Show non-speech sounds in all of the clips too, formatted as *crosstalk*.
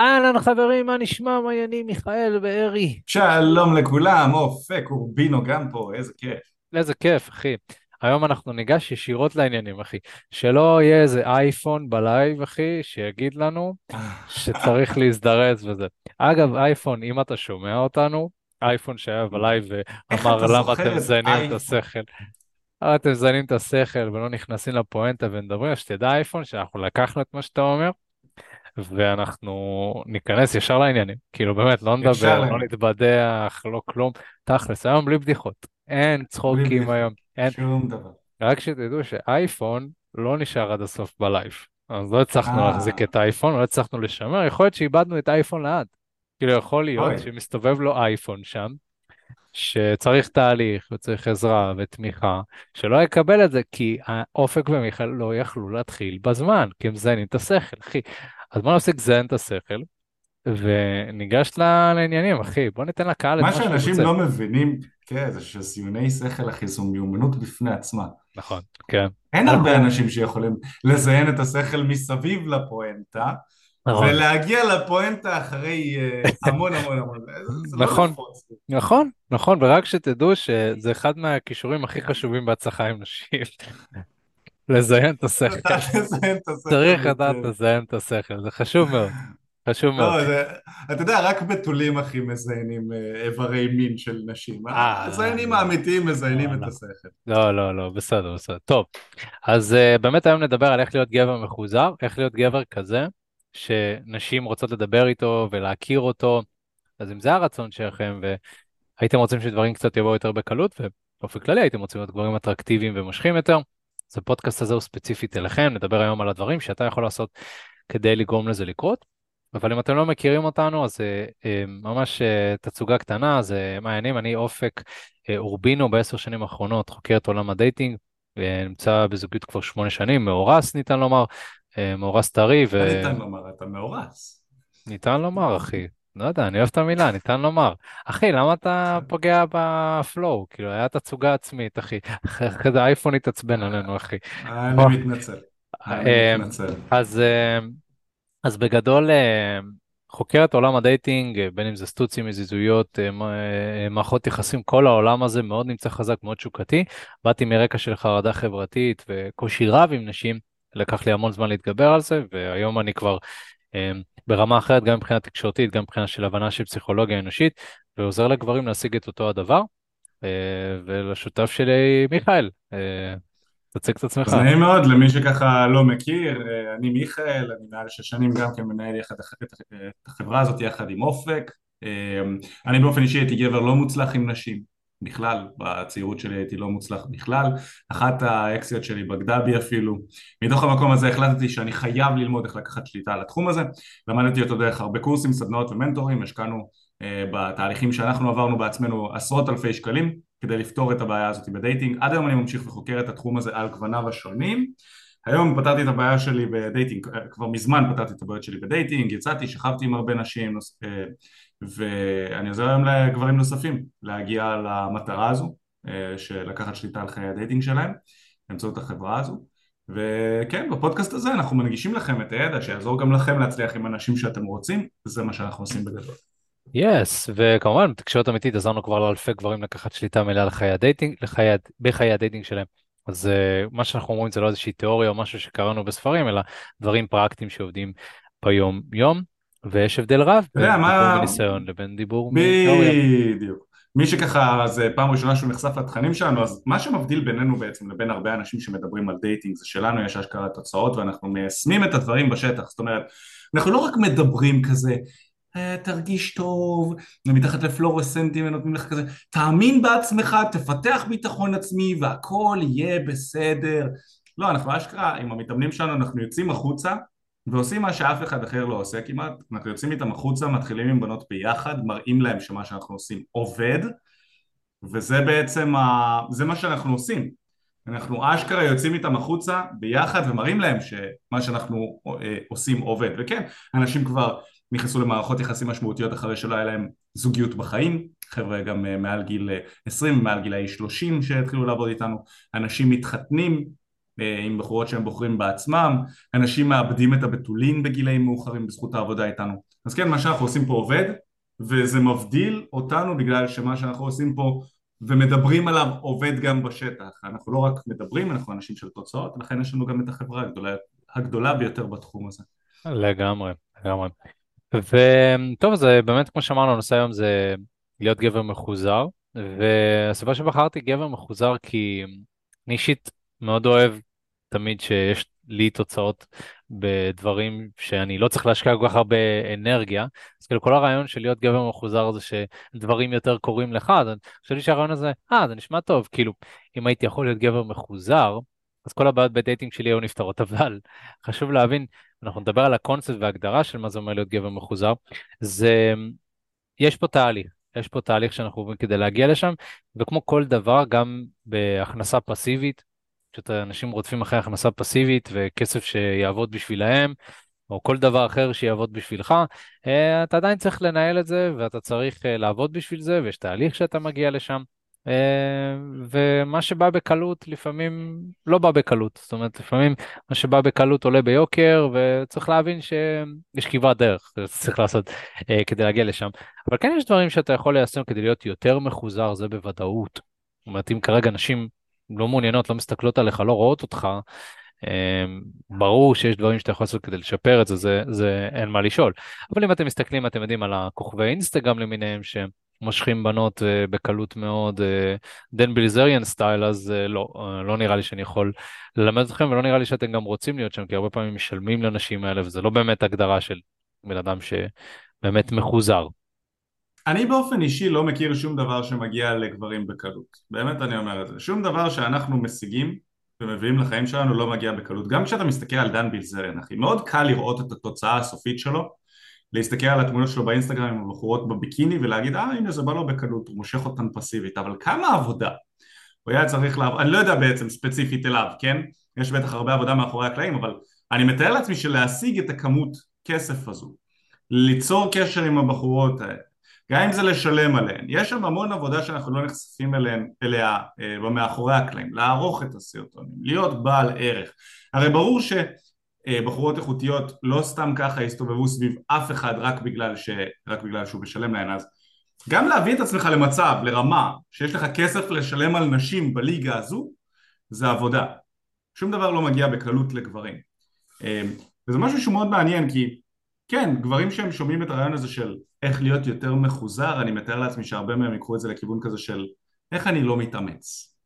אהלן חברים, מה נשמע? מה העניינים, מיכאל וארי? שלום לכולם, אופק, אורבינו גם פה, איזה כיף. איזה כיף, אחי. היום אנחנו ניגש ישירות לעניינים, אחי. שלא יהיה איזה אייפון בלייב, אחי, שיגיד לנו שצריך *laughs* להזדרז וזה. אגב, אייפון, אם אתה שומע אותנו, אייפון שהיה בלייב ואמר למה אתם את מזיינים את? השכל. אתם מזיינים את השכל ולא נכנסים לפואנטה ומדברים, אז שתדע אייפון שאנחנו לקחנו את מה שאתה אומר. ואנחנו ניכנס ישר לעניינים. כאילו באמת, לא נדבר, לא נתבדח, לא כלום. תכלס, היום בלי בדיחות. אין צחוקים היום, אין. שום דבר. רק שתדעו שאייפון לא נשאר עד הסוף בלייב. אז לא הצלחנו להחזיק אה, את האייפון, לא הצלחנו לשמר, יכול להיות שאיבדנו את האייפון לעד. כאילו יכול להיות שמסתובב לו אייפון שם, שצריך תהליך וצריך עזרה ותמיכה, שלא יקבל את זה כי האופק ומיכאל לא יכלו להתחיל בזמן, כי הם מזיינים את השכל, אחי. אז בוא נפסיק לזיין את השכל, וניגש ל- לעניינים, אחי. בוא ניתן לקהל את מה מה שהוא שאנשים רוצה. לא מבינים, כן, זה שזיוני שכל, אחי, זו מיומנות בפני עצמה. נכון, כן. אין הרבה. אנשים שיכולים לזיין את השכל מסביב לפואנטה, נכון, ולהגיע לפואנטה אחרי אה, המון המון המון, זה, לא *laughs* נכון. נכון, נכון, ורק שתדעו שזה אחד מהכישורים הכי חשובים בהצלחה עם נשים. לזיין את השכל. צריך לדעת. לזיין את השכל, זה חשוב מאוד, חשוב מאוד. לא, זה, אתה יודע, רק בתולים הכי מזיינים אה, איברי מין של נשים. אה, הזיינים לא, האמיתיים מזיינים לא, את לא. השכל. לא, לא, לא, בסדר, בסדר. טוב, אז uh, באמת היום נדבר על איך להיות גבר מחוזר, איך להיות גבר כזה, שנשים רוצות לדבר איתו ולהכיר אותו. אז אם זה הרצון שלכם, והייתם רוצים שדברים קצת יבואו יותר בקלות, ובאופן כללי הייתם רוצים להיות גברים אטרקטיביים ומושכים יותר, אז הפודקאסט הזה הוא ספציפית אליכם, נדבר היום על הדברים שאתה יכול לעשות כדי לגרום לזה לקרות. אבל אם אתם לא מכירים אותנו, אז אה, אה, ממש אה, תצוגה קטנה, אז אה, מעניינים, אני אופק אורבינו בעשר שנים האחרונות, חוקר את עולם ה dating, נמצא בזוגיות כבר שמונה שנים, מאורס ניתן לומר, מאורס טרי, מה ניתן לומר? אתה מאורס. וניתן לומר, אחי. לא יודע, אני אוהב את המילה, ניתן לומר. אחי, למה אתה פוגע ב flow? כאילו, היה תצוגה עצמית, אחי. *laughs* אחרי זה האייפון התעצבן עלינו, אחי. אני מתנצל. אני אה, מתנצל. אז אה, אז בגדול, אה, חוקר את עולם הדייטינג, אה, בין אם זה סטוצים, יזיזויות, אה, אה, מערכות יחסים, כל העולם הזה מאוד נמצא חזק, מאוד שוקתי. באתי מרקע של חרדה חברתית וקושי רב עם נשים, לקח לי המון זמן להתגבר על זה, והיום אני כבר אה, ברמה אחרת, גם מבחינה תקשורתית, גם מבחינה של הבנה של פסיכולוגיה אנושית, ועוזר לגברים להשיג את אותו הדבר. אה, ולשותף שלי, מיכאל, אה, תציג את עצמך. אז נעים מאוד, למי שככה לא מכיר, אה, אני מיכאל, אני מעל שש שנים גם כן מנהל יחד את החברה הזאת יחד עם אופק. אני באופן אישי הייתי גבר לא מוצלח עם נשים, בכלל, בצעירות שלי הייתי לא מוצלח בכלל. אחת האקסיות שלי בגדה בי אפילו. מתוך המקום הזה החלטתי שאני חייב ללמוד איך לקחת שליטה על התחום הזה. למדתי אותו דרך הרבה קורסים, סדנאות ומנטורים, השקענו אה, בתהליכים שאנחנו עברנו בעצמנו עשרות אלפי שקלים. כדי לפתור את הבעיה הזאת בדייטינג. עד היום אני ממשיך וחוקר את התחום הזה על גווניו השונים. היום פתרתי את הבעיה שלי בדייטינג, כבר מזמן פתרתי את הבעיות שלי בדייטינג, יצאתי, שכבתי עם הרבה נשים, אה, ואני עוזר היום לגברים נוספים להגיע למטרה הזו, אה, של לקחת שליטה על חיי הדייטינג שלהם, באמצעות החברה הזו. וכן, בפודקאסט הזה אנחנו מנגישים לכם את הידע שיעזור גם לכם להצליח עם הנשים שאתם רוצים, זה מה שאנחנו עושים בגדול. yes, yes, וכמובן בתקשורת אמיתית עזרנו כבר לאלפי גברים לקחת שליטה מלאה לחיי הדייטינג, לחיי, בחיי הדייטינג שלהם. אז אה, מה שאנחנו אומרים זה לא איזושהי תיאוריה או משהו שקראנו בספרים, אלא דברים פרקטיים שעובדים ביום יום, ויש הבדל רב בין דיבור מה, מניסיון לבין דיבור מתיאוריה. בדיוק. מי שככה, זה פעם ראשונה שהוא נחשף לתכנים שלנו, אז מה שמבדיל בינינו בעצם לבין הרבה אנשים שמדברים על דייטינג זה שלנו יש אשכרה תוצאות ואנחנו מיישמים את הדברים בשטח, זאת אומרת, אנחנו לא רק מדברים כזה, "אה, תרגיש טוב, ומתחת לפלורסנטים ונותנים לך כזה, תאמין בעצמך, תפתח ביטחון עצמי והכל יהיה בסדר. לא, אנחנו אשכרה, עם המתאמנים שלנו אנחנו יוצאים החוצה ועושים מה שאף אחד אחר לא עושה כמעט, אנחנו יוצאים איתם החוצה, מתחילים עם בנות ביחד, מראים להם שמה שאנחנו עושים עובד, וזה בעצם, ה... זה מה שאנחנו עושים. אנחנו אשכרה יוצאים איתם החוצה ביחד ומראים להם שמה שאנחנו אה, עושים עובד. וכן, אנשים כבר נכנסו למערכות יחסים משמעותיות אחרי שלא היה להם זוגיות בחיים, חבר'ה גם אה, מעל גיל 20, מעל גילאי 30 שהתחילו לעבוד איתנו, אנשים מתחתנים עם בחורות שהם בוחרים בעצמם, אנשים מאבדים את הבתולין בגילאים מאוחרים בזכות העבודה איתנו. אז כן, מה שאנחנו עושים פה עובד, וזה מבדיל אותנו בגלל שמה שאנחנו עושים פה ומדברים עליו עובד גם בשטח. אנחנו לא רק מדברים, אנחנו אנשים של תוצאות, לכן יש לנו גם את החברה הגדולה, הגדולה ביותר בתחום הזה. לגמרי, לגמרי. וטוב, אז באמת, כמו שאמרנו, הנושא היום זה להיות גבר מחוזר, והסיבה שבחרתי גבר מחוזר כי אני אישית מאוד אוהב תמיד שיש לי תוצאות בדברים שאני לא צריך להשקיע כל כך הרבה אנרגיה. אז כאילו כל הרעיון של להיות גבר מחוזר זה שדברים יותר קורים לך, אז אני חושב שהרעיון הזה, אה, זה נשמע טוב, כאילו, אם הייתי יכול להיות גבר מחוזר, אז כל הבעיות בדייטינג שלי היו נפתרות, אבל *laughs* חשוב להבין, אנחנו נדבר על הקונספט וההגדרה של מה זה אומר להיות גבר מחוזר, זה, יש פה תהליך, יש פה תהליך שאנחנו עוברים כדי להגיע לשם, וכמו כל דבר, גם בהכנסה פסיבית, שאנשים רודפים אחרי הכנסה פסיבית וכסף שיעבוד בשבילהם, או כל דבר אחר שיעבוד בשבילך, אה, אתה עדיין צריך לנהל את זה, ואתה צריך אה, לעבוד בשביל זה, ויש תהליך שאתה מגיע לשם. אה, ומה שבא בקלות לפעמים לא בא בקלות, זאת אומרת לפעמים מה שבא בקלות עולה ביוקר וצריך להבין שיש כברת דרך שצריך לעשות כדי להגיע לשם. אבל כן יש דברים שאתה יכול ליישם כדי להיות יותר מחוזר, זה בוודאות. זאת אומרת אם כרגע נשים לא מעוניינות, לא מסתכלות עליך, לא רואות אותך, אמ, ברור שיש דברים שאתה יכול לעשות כדי לשפר את זה, זה, זה אין מה לשאול. אבל אם אתם מסתכלים, אתם יודעים, על הכוכבי אינסטגרם למיניהם, שמושכים בנות uh, בקלות מאוד, דן בילזריאן סטייל, אז uh, לא, uh, לא נראה לי שאני יכול ללמד אתכם, ולא נראה לי שאתם גם רוצים להיות שם, כי הרבה פעמים משלמים לנשים האלה, וזה לא באמת הגדרה של בן אדם שבאמת מחוזר. אני באופן אישי לא מכיר שום דבר שמגיע לגברים בקלות, באמת אני אומר את זה, שום דבר שאנחנו משיגים ומביאים לחיים שלנו לא מגיע בקלות, גם כשאתה מסתכל על דן בילזריאן אחי, מאוד קל לראות את התוצאה הסופית שלו, להסתכל על התמונות שלו באינסטגרם עם הבחורות בביקיני ולהגיד אה הנה זה בא לו בקלות, הוא מושך אותן פסיבית, אבל כמה עבודה הוא היה צריך לעבוד, אני לא יודע בעצם ספציפית אליו, כן? יש בטח הרבה עבודה מאחורי הקלעים, אבל אני מתאר לעצמי שלהשיג את הכמות כסף הזו, ליצור קשר עם הבחורות האלה גם אם זה לשלם עליהן, יש שם המון עבודה שאנחנו לא נחשפים אליהן, אליה אה, מאחורי הקלעים, לערוך את הסרטונים, להיות בעל ערך, הרי ברור שבחורות איכותיות לא סתם ככה יסתובבו סביב אף אחד רק בגלל, ש... רק בגלל שהוא משלם להן, אז גם להביא את עצמך למצב, לרמה, שיש לך כסף לשלם על נשים בליגה הזו, זה עבודה, שום דבר לא מגיע בקלות לגברים, אה, וזה משהו שהוא מאוד מעניין כי כן, גברים שהם שומעים את הרעיון הזה של איך להיות יותר מחוזר, אני מתאר לעצמי שהרבה מהם יקחו את זה לכיוון כזה של איך אני לא מתאמץ.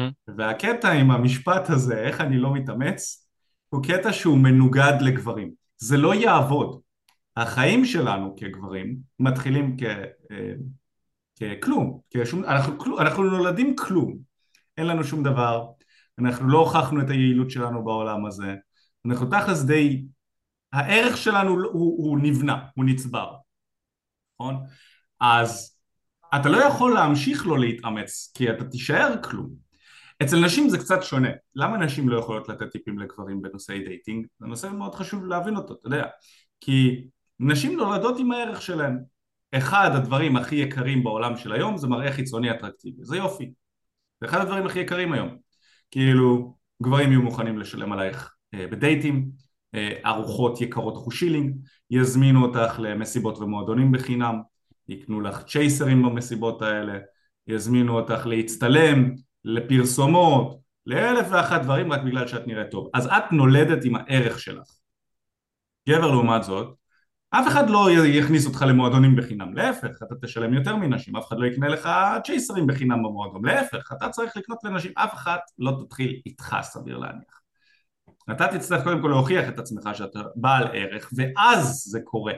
Hmm. והקטע עם המשפט הזה, איך אני לא מתאמץ, הוא קטע שהוא מנוגד לגברים. זה לא יעבוד. החיים שלנו כגברים מתחילים כ... אה, ככלום, כשום, אנחנו, אנחנו נולדים כלום, אין לנו שום דבר, אנחנו לא הוכחנו את היעילות שלנו בעולם הזה, אנחנו תכלס די הערך שלנו הוא, הוא נבנה, הוא נצבר, נכון? אז אתה לא יכול להמשיך לא להתאמץ כי אתה תישאר כלום. אצל נשים זה קצת שונה. למה נשים לא יכולות לתת טיפים לגברים בנושאי דייטינג? זה נושא מאוד חשוב להבין אותו, אתה יודע. כי נשים נולדות עם הערך שלהן. אחד הדברים הכי יקרים בעולם של היום זה מראה חיצוני אטרקטיבי, זה יופי. זה אחד הדברים הכי יקרים היום. כאילו, גברים יהיו מוכנים לשלם עלייך אה, בדייטים, ארוחות יקרות חושילינג, יזמינו אותך למסיבות ומועדונים בחינם, יקנו לך צ'ייסרים במסיבות האלה, יזמינו אותך להצטלם, לפרסומות, לאלף ואחת דברים רק בגלל שאת נראית טוב. אז את נולדת עם הערך שלך. גבר לעומת זאת, אף אחד לא יכניס אותך למועדונים בחינם, להפך, אתה תשלם יותר מנשים, אף אחד לא יקנה לך צ'ייסרים בחינם במועדון, להפך, אתה צריך לקנות לנשים, אף אחת לא תתחיל איתך סביר להניח. אתה תצטרך קודם כל להוכיח את עצמך שאתה בעל ערך ואז זה קורה.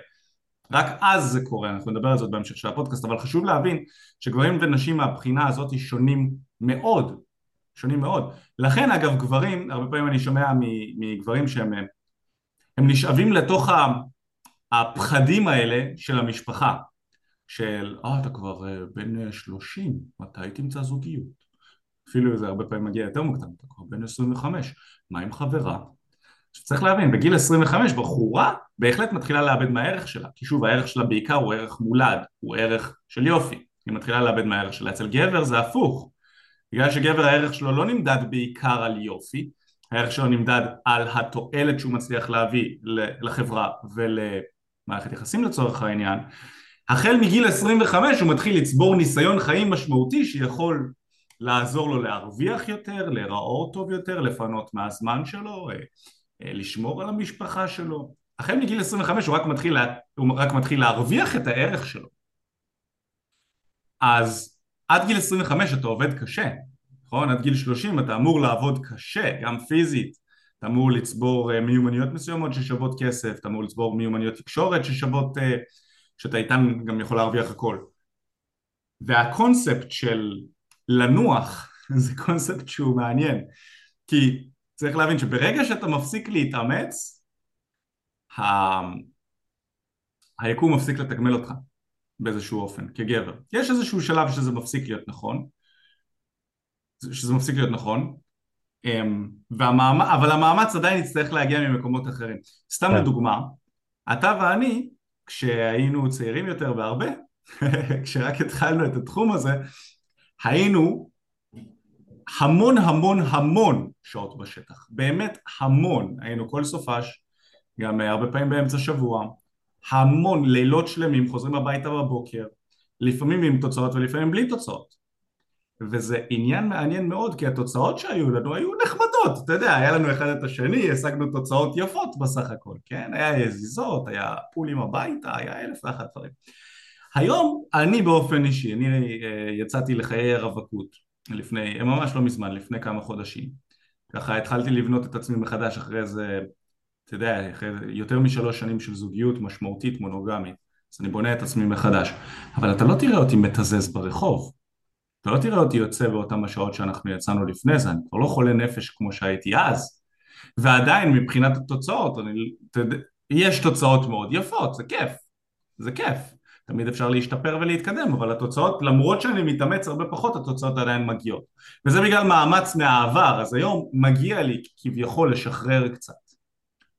רק אז זה קורה, אנחנו נדבר על זאת בהמשך של הפודקאסט אבל חשוב להבין שגברים ונשים מהבחינה הזאת שונים מאוד שונים מאוד. לכן אגב גברים, הרבה פעמים אני שומע מגברים שהם הם נשאבים לתוך הפחדים האלה של המשפחה של אה אתה כבר אה, בן שלושים מתי תמצא זוגיות אפילו זה הרבה פעמים מגיע יותר מוקדם, אתה כבר בן 25, מה עם חברה? עכשיו צריך להבין, בגיל 25 בחורה בהחלט מתחילה לאבד מהערך שלה, כי שוב הערך שלה בעיקר הוא ערך מולד, הוא ערך של יופי, היא מתחילה לאבד מהערך שלה, אצל גבר זה הפוך, בגלל שגבר הערך שלו לא נמדד בעיקר על יופי, הערך שלו נמדד על התועלת שהוא מצליח להביא לחברה ולמערכת יחסים לצורך העניין החל מגיל 25 הוא מתחיל לצבור ניסיון חיים משמעותי שיכול לעזור לו להרוויח יותר, להיראות טוב יותר, לפנות מהזמן שלו, אה, אה, לשמור על המשפחה שלו. החל מגיל 25 הוא רק מתחיל, לה, הוא רק מתחיל להרוויח את הערך שלו. אז עד גיל 25 אתה עובד קשה, נכון? עד גיל 30 אתה אמור לעבוד קשה, גם פיזית. אתה אמור לצבור אה, מיומנויות מסוימות ששוות כסף, אתה אמור לצבור מיומנויות תקשורת ששוות, שאתה איתן גם יכול להרוויח הכל. והקונספט של לנוח *laughs* זה קונספט שהוא מעניין. כי צריך להבין שברגע שאתה מפסיק להתאמץ ה... היקום מפסיק לתגמל אותך באיזשהו אופן כגבר. יש איזשהו שלב שזה מפסיק להיות נכון. שזה מפסיק להיות נכון. אמ, והמאמ... אבל המאמץ עדיין יצטרך להגיע ממקומות אחרים. סתם כן. לדוגמה אתה ואני כשהיינו צעירים יותר בהרבה *laughs* כשרק התחלנו את התחום הזה היינו המון המון המון שעות בשטח, באמת המון, היינו כל סופש, גם הרבה פעמים באמצע שבוע, המון לילות שלמים, חוזרים הביתה בבוקר, לפעמים עם תוצאות ולפעמים בלי תוצאות. וזה עניין מעניין מאוד כי התוצאות שהיו לנו היו נחמדות, אתה יודע, היה לנו אחד את השני, השגנו תוצאות יפות בסך הכל, כן? היה יזיזות, היה פולים הביתה, היה אלף ואחת דברים. היום אני באופן אישי, אני אה, יצאתי לחיי הרווקות לפני, ממש לא מזמן, לפני כמה חודשים. ככה התחלתי לבנות את עצמי מחדש אחרי איזה, אתה יודע, יותר משלוש שנים של זוגיות משמעותית מונוגמית. אז אני בונה את עצמי מחדש. אבל אתה לא תראה אותי מתזז ברחוב. אתה לא תראה אותי יוצא באותן השעות שאנחנו יצאנו לפני זה, אני כבר לא חולה נפש כמו שהייתי אז. ועדיין מבחינת התוצאות, אני, יש תוצאות מאוד יפות, זה כיף, זה כיף תמיד אפשר להשתפר ולהתקדם, אבל התוצאות, למרות שאני מתאמץ הרבה פחות, התוצאות עדיין מגיעות. וזה בגלל מאמץ מהעבר, אז היום מגיע לי כביכול לשחרר קצת.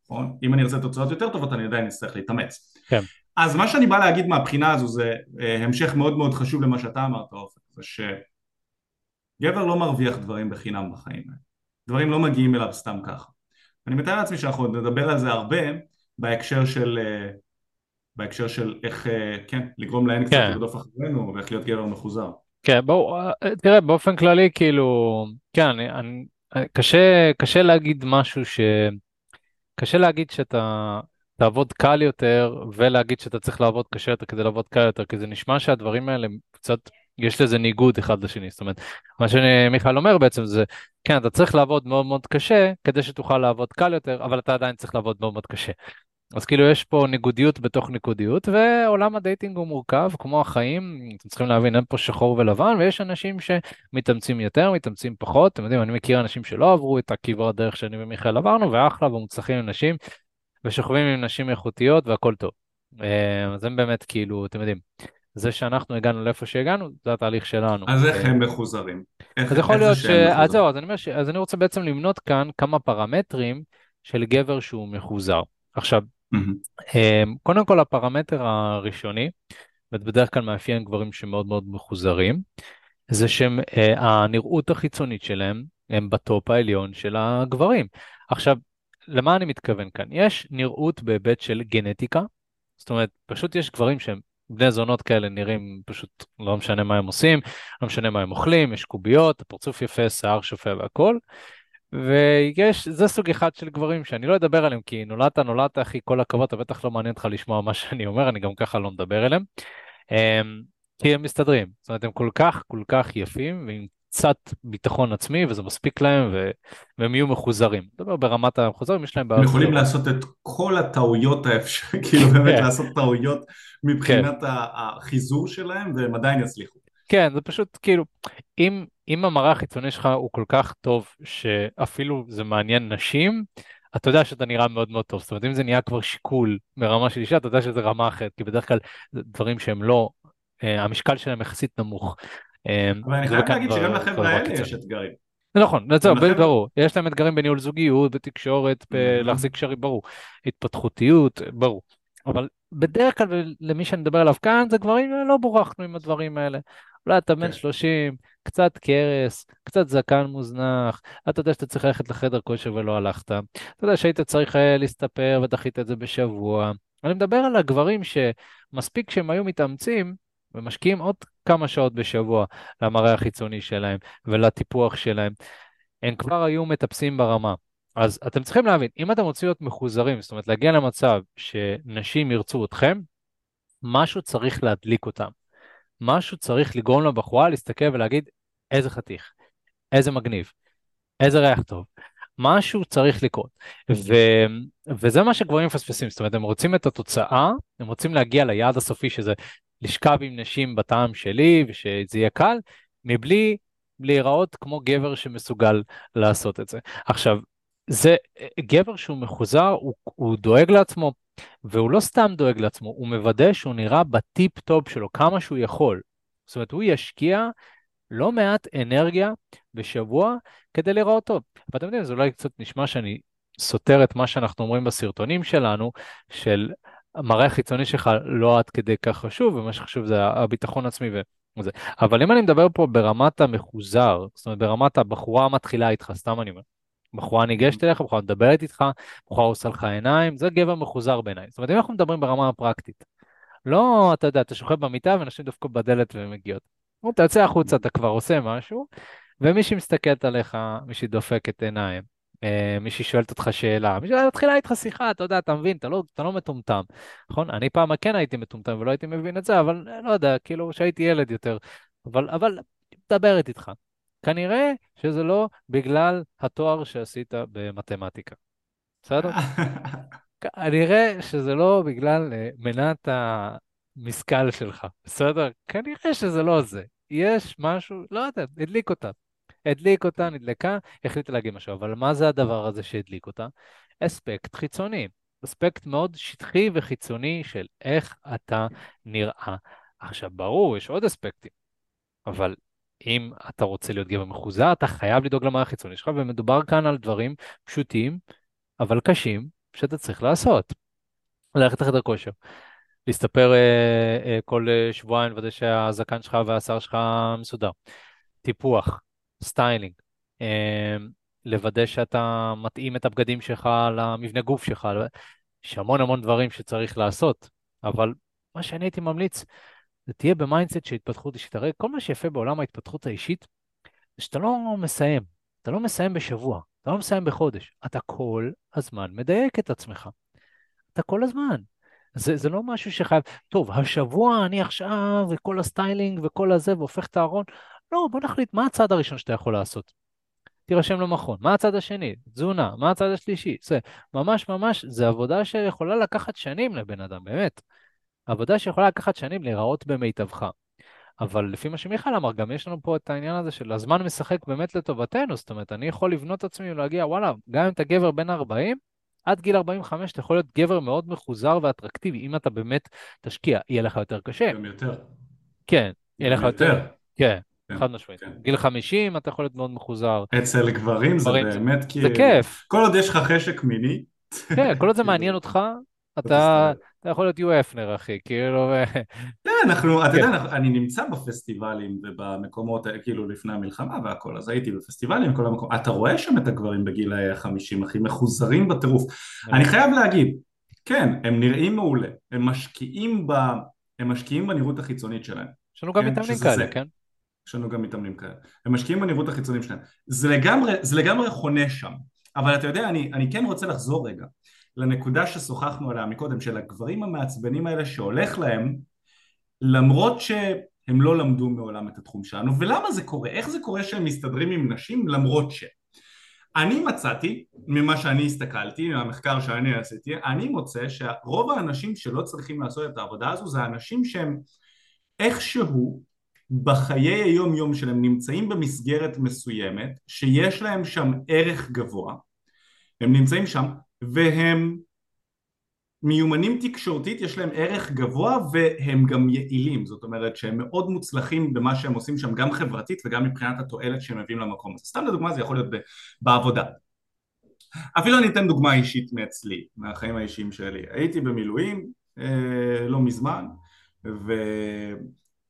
נכון? אם אני ארצה תוצאות יותר טובות, אני עדיין אצטרך להתאמץ. כן. אז מה שאני בא להגיד מהבחינה הזו זה אה, המשך מאוד מאוד חשוב למה שאתה אמרת, אופן, זה שגבר לא מרוויח דברים בחינם בחיים האלה. דברים לא מגיעים אליו סתם ככה. אני מתאר לעצמי שאנחנו נדבר על זה הרבה בהקשר של אה, בהקשר של איך, אה, כן, לגרום להן קצת כן. לרדוף אחרינו ואיך להיות גבר מחוזר. כן, בואו, אה, תראה, באופן כללי, כאילו, כן, אני, אני, קשה, קשה להגיד משהו ש... קשה להגיד שאתה תעבוד קל יותר ולהגיד שאתה צריך לעבוד קשה יותר כדי לעבוד קל יותר, כי זה נשמע שהדברים האלה קצת, יש לזה ניגוד אחד לשני. זאת אומרת, מה שמיכאל אומר בעצם זה, כן, אתה צריך לעבוד מאוד מאוד קשה כדי שתוכל לעבוד קל יותר, אבל אתה עדיין צריך לעבוד מאוד מאוד קשה. אז כאילו יש פה ניגודיות בתוך ניגודיות, ועולם הדייטינג הוא מורכב, כמו החיים, אתם צריכים להבין, אין פה שחור ולבן, ויש אנשים שמתאמצים יותר, מתאמצים פחות, אתם יודעים, אני מכיר אנשים שלא עברו את הכברת דרך שאני ומיכאל עברנו, ואחלה, ומוצלחים עם נשים, ושוכבים עם נשים איכותיות, והכל טוב. אה, אז הם באמת כאילו, אתם יודעים, זה שאנחנו הגענו לאיפה שהגענו, זה התהליך שלנו. אז איך הם מחוזרים? אז יכול להיות ש... אז זהו, אז אני אומר ש... אז אני רוצה בעצם למנות כאן כמה פרמטרים של גבר שהוא מחוזר. עכשיו, Mm-hmm. קודם כל הפרמטר הראשוני, ובדרך כלל מאפיין גברים שמאוד מאוד מחוזרים, זה שהנראות אה, החיצונית שלהם הם בטופ העליון של הגברים. עכשיו, למה אני מתכוון כאן? יש נראות בהיבט של גנטיקה, זאת אומרת, פשוט יש גברים שהם בני זונות כאלה נראים פשוט לא משנה מה הם עושים, לא משנה מה הם אוכלים, יש קוביות, הפרצוף יפה, שיער שופע והכל. ויש, זה סוג אחד של גברים שאני לא אדבר עליהם, כי נולדת, נולדת, אחי, כל הכבוד, אתה בטח לא מעניין אותך לשמוע מה שאני אומר, אני גם ככה לא מדבר אליהם. אמ, כי הם מסתדרים, זאת אומרת, הם כל כך, כל כך יפים, ועם קצת ביטחון עצמי, וזה מספיק להם, ו... והם יהיו מחוזרים. מדבר ברמת המחוזרים, יש להם בעיות. הם יכולים לעשות את כל הטעויות האפשריות, כאילו באמת כן. לעשות טעויות מבחינת כן. החיזור שלהם, והם עדיין יצליחו. כן, זה פשוט כאילו, אם, אם המראה החיצוני שלך הוא כל כך טוב שאפילו זה מעניין נשים, אתה יודע שאתה נראה מאוד מאוד טוב. זאת אומרת, אם זה נהיה כבר שיקול ברמה של אישה, אתה יודע שזה רמה אחרת, כי בדרך כלל זה דברים שהם לא, אה, המשקל שלהם יחסית נמוך. אה, אבל אני חייב להגיד שגם לחבר'ה האלה יש אתגרים. זה נכון, זה ברור, יש להם אתגרים בניהול זוגיות, בתקשורת, בלהחזיק קשרים, ברור, התפתחותיות, ברור. אבל בדרך כלל למי שאני מדבר עליו כאן זה גברים לא בורחנו עם הדברים האלה אולי אתה בן כן. 30, קצת קרס, קצת זקן מוזנח, אתה יודע שאתה צריך ללכת לחדר כושר ולא הלכת, אתה יודע שהיית צריך אה, להסתפר ודחית את זה בשבוע. אני מדבר על הגברים שמספיק שהם היו מתאמצים ומשקיעים עוד כמה שעות בשבוע למראה החיצוני שלהם ולטיפוח שלהם. הם כבר היו מטפסים ברמה. אז אתם צריכים להבין, אם אתם רוצים להיות מחוזרים, זאת אומרת להגיע למצב שנשים ירצו אתכם, משהו צריך להדליק אותם. משהו צריך לגרום לבחורה להסתכל ולהגיד, איזה חתיך, איזה מגניב, איזה ריח טוב. משהו צריך לקרות. ו... וזה מה שגברים מפספסים, זאת אומרת, הם רוצים את התוצאה, הם רוצים להגיע ליעד הסופי, שזה לשכב עם נשים בטעם שלי, ושזה יהיה קל, מבלי להיראות כמו גבר שמסוגל לעשות את זה. עכשיו, זה גבר שהוא מחוזר, הוא, הוא דואג לעצמו, והוא לא סתם דואג לעצמו, הוא מוודא שהוא נראה בטיפ טופ שלו כמה שהוא יכול. זאת אומרת, הוא ישקיע לא מעט אנרגיה בשבוע כדי לראות טוב. ואתם יודעים, זה אולי קצת נשמע שאני סותר את מה שאנחנו אומרים בסרטונים שלנו, של המראה החיצוני שלך לא עד כדי כך חשוב, ומה שחשוב זה הביטחון עצמי וזה. אבל אם אני מדבר פה ברמת המחוזר, זאת אומרת ברמת הבחורה המתחילה איתך, סתם אני אומר, בחורה ניגשת אליך, בחורה מדברת איתך, בחורה עושה לך עיניים, זה גבר מחוזר בעיניי. זאת אומרת, אם אנחנו מדברים ברמה הפרקטית, לא, אתה יודע, אתה שוכב במיטה ונשים דווקא בדלת ומגיעות. אתה יוצא החוצה, אתה כבר עושה משהו, ומישהי מסתכלת עליך, מישהי דופקת עיניים, אה, מישהי שואלת אותך שאלה, מישהי מתחילה איתך שיחה, אתה יודע, אתה מבין, אתה לא, אתה לא מטומטם, נכון? אני פעם כן הייתי מטומטם ולא הייתי מבין את זה, אבל לא יודע, כאילו שהייתי ילד יותר, אבל, אבל מדברת איתך. כנראה שזה לא בגלל התואר שעשית במתמטיקה, בסדר? *laughs* כנראה שזה לא בגלל אה, מנת המשכל שלך, בסדר? כנראה שזה לא זה. יש משהו, לא יודע, הדליק אותה. הדליק אותה, נדלקה, החליטה להגיד משהו. אבל מה זה הדבר הזה שהדליק אותה? אספקט חיצוני. אספקט מאוד שטחי וחיצוני של איך אתה נראה. עכשיו, ברור, יש עוד אספקטים, אבל אם אתה רוצה להיות גבר מחוזר, אתה חייב לדאוג למערכת החיצוני שלך, ומדובר כאן על דברים פשוטים, אבל קשים, שאתה צריך לעשות. ללכת לחדר כושר, להסתפר אה, אה, כל אה, שבועיים, לוודא שהזקן שלך והשיער שלך מסודר. טיפוח, סטיילינג, אה, לוודא שאתה מתאים את הבגדים שלך למבנה גוף שלך. יש המון המון דברים שצריך לעשות, אבל מה שאני הייתי ממליץ, זה תהיה ב mindset של התפתחות אישית. הרי כל מה שיפה בעולם ההתפתחות האישית, זה שאתה לא מסיים. אתה לא מסיים בשבוע, אתה לא מסיים בחודש. אתה כל הזמן מדייק את עצמך. אתה כל הזמן. זה, זה לא משהו שחייב, טוב, השבוע אני עכשיו, וכל הסטיילינג וכל הזה, והופך את הארון. לא, בוא נחליט מה הצעד הראשון שאתה יכול לעשות. תירשם למכון. מה הצעד השני? תזונה. מה הצעד השלישי? זה ממש ממש, זה עבודה שיכולה לקחת שנים לבן אדם, באמת. עבודה שיכולה לקחת שנים להיראות במיטבך. אבל לפי מה שמיכל אמר, גם יש לנו פה את העניין הזה של הזמן משחק באמת לטובתנו, זאת אומרת, אני יכול לבנות את עצמי ולהגיע, וואלה, גם אם אתה גבר בן 40, עד גיל 45 אתה יכול להיות גבר מאוד מחוזר ואטרקטיבי, אם אתה באמת תשקיע, יהיה לך יותר קשה. גם יותר. כן, יהיה לך יותר. יותר. כן, כן, חד משמעית. כן. גיל 50 אתה יכול להיות מאוד מחוזר. אצל גברים זה זה- באמת זה כאילו... כיף. כל עוד יש לך חשק מיני... כן, כל עוד זה *laughs* כאילו, מעניין אותך, אתה. אתה יכול להיות יו אפנר, אחי, כאילו, כן, אנחנו, אתה כן. יודע, אני נמצא בפסטיבלים ובמקומות, כאילו לפני המלחמה והכל, אז הייתי בפסטיבלים, כל המקום, אתה רואה שם את הגברים בגיל ה-50, אחי, מחוזרים בטירוף. אני חייב להגיד, כן, הם נראים מעולה, הם משקיעים ב... הם משקיעים בנראות החיצונית שלהם. יש לנו גם כן, מתאמנים כאלה. כן? יש לנו גם מתאמנים כאלה. הם משקיעים בנראות החיצונית שלהם. זה לגמרי, זה לגמרי חונה שם. אבל אתה יודע, אני, אני כן רוצה לחזור רגע לנקודה ששוחחנו עליה מקודם, של הגברים המעצבנים האלה שהולך להם, למרות שהם לא למדו מעולם את התחום שלנו. ולמה זה קורה? איך זה קורה שהם מסתדרים עם נשים למרות ש... אני מצאתי, ממה שאני הסתכלתי, מהמחקר שאני עשיתי, אני מוצא שרוב האנשים שלא צריכים לעשות את העבודה הזו זה האנשים שהם איכשהו בחיי היום יום שלהם נמצאים במסגרת מסוימת שיש להם שם ערך גבוה הם נמצאים שם והם מיומנים תקשורתית יש להם ערך גבוה והם גם יעילים. זאת אומרת שהם מאוד מוצלחים במה שהם עושים שם גם חברתית וגם מבחינת התועלת שהם מביאים למקום הזה. סתם לדוגמה זה יכול להיות בעבודה. אפילו אני אתן דוגמה אישית מאצלי מהחיים האישיים שלי. הייתי במילואים אה, לא מזמן ו...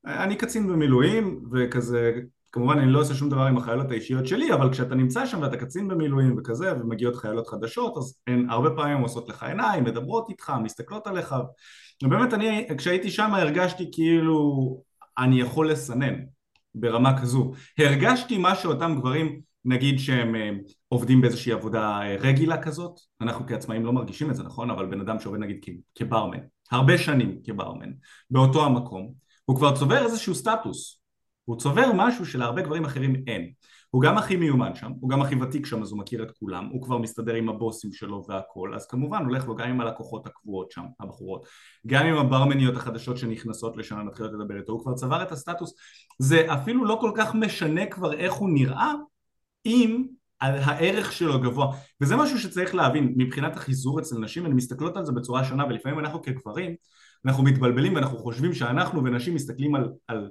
אני קצין במילואים וכזה כמובן אני לא עושה שום דבר עם החיילות האישיות שלי אבל כשאתה נמצא שם ואתה קצין במילואים וכזה ומגיעות חיילות חדשות אז הן הרבה פעמים עושות לך עיניים, מדברות איתך, מסתכלות עליך. ובאמת אני כשהייתי שם הרגשתי כאילו אני יכול לסנן ברמה כזו. הרגשתי מה שאותם גברים נגיד שהם אה, עובדים באיזושהי עבודה אה, רגילה כזאת אנחנו כעצמאים לא מרגישים את זה נכון? אבל בן אדם שעובד נגיד כברמן הרבה שנים כברמן באותו המקום הוא כבר צובר איזשהו סטטוס הוא צובר משהו שלהרבה גברים אחרים אין. הוא גם הכי מיומן שם, הוא גם הכי ותיק שם אז הוא מכיר את כולם, הוא כבר מסתדר עם הבוסים שלו והכל, אז כמובן הולך לו גם עם הלקוחות הקבועות שם, הבחורות, גם עם הברמניות החדשות שנכנסות לשנה מתחילות לדבר איתו, הוא כבר צבר את הסטטוס, זה אפילו לא כל כך משנה כבר איך הוא נראה, אם הערך שלו גבוה, וזה משהו שצריך להבין, מבחינת החיזור אצל נשים, הן מסתכלות על זה בצורה שונה, ולפעמים אנחנו כגברים, אנחנו מתבלבלים ואנחנו חושבים שאנחנו ונשים מסתכלים על, על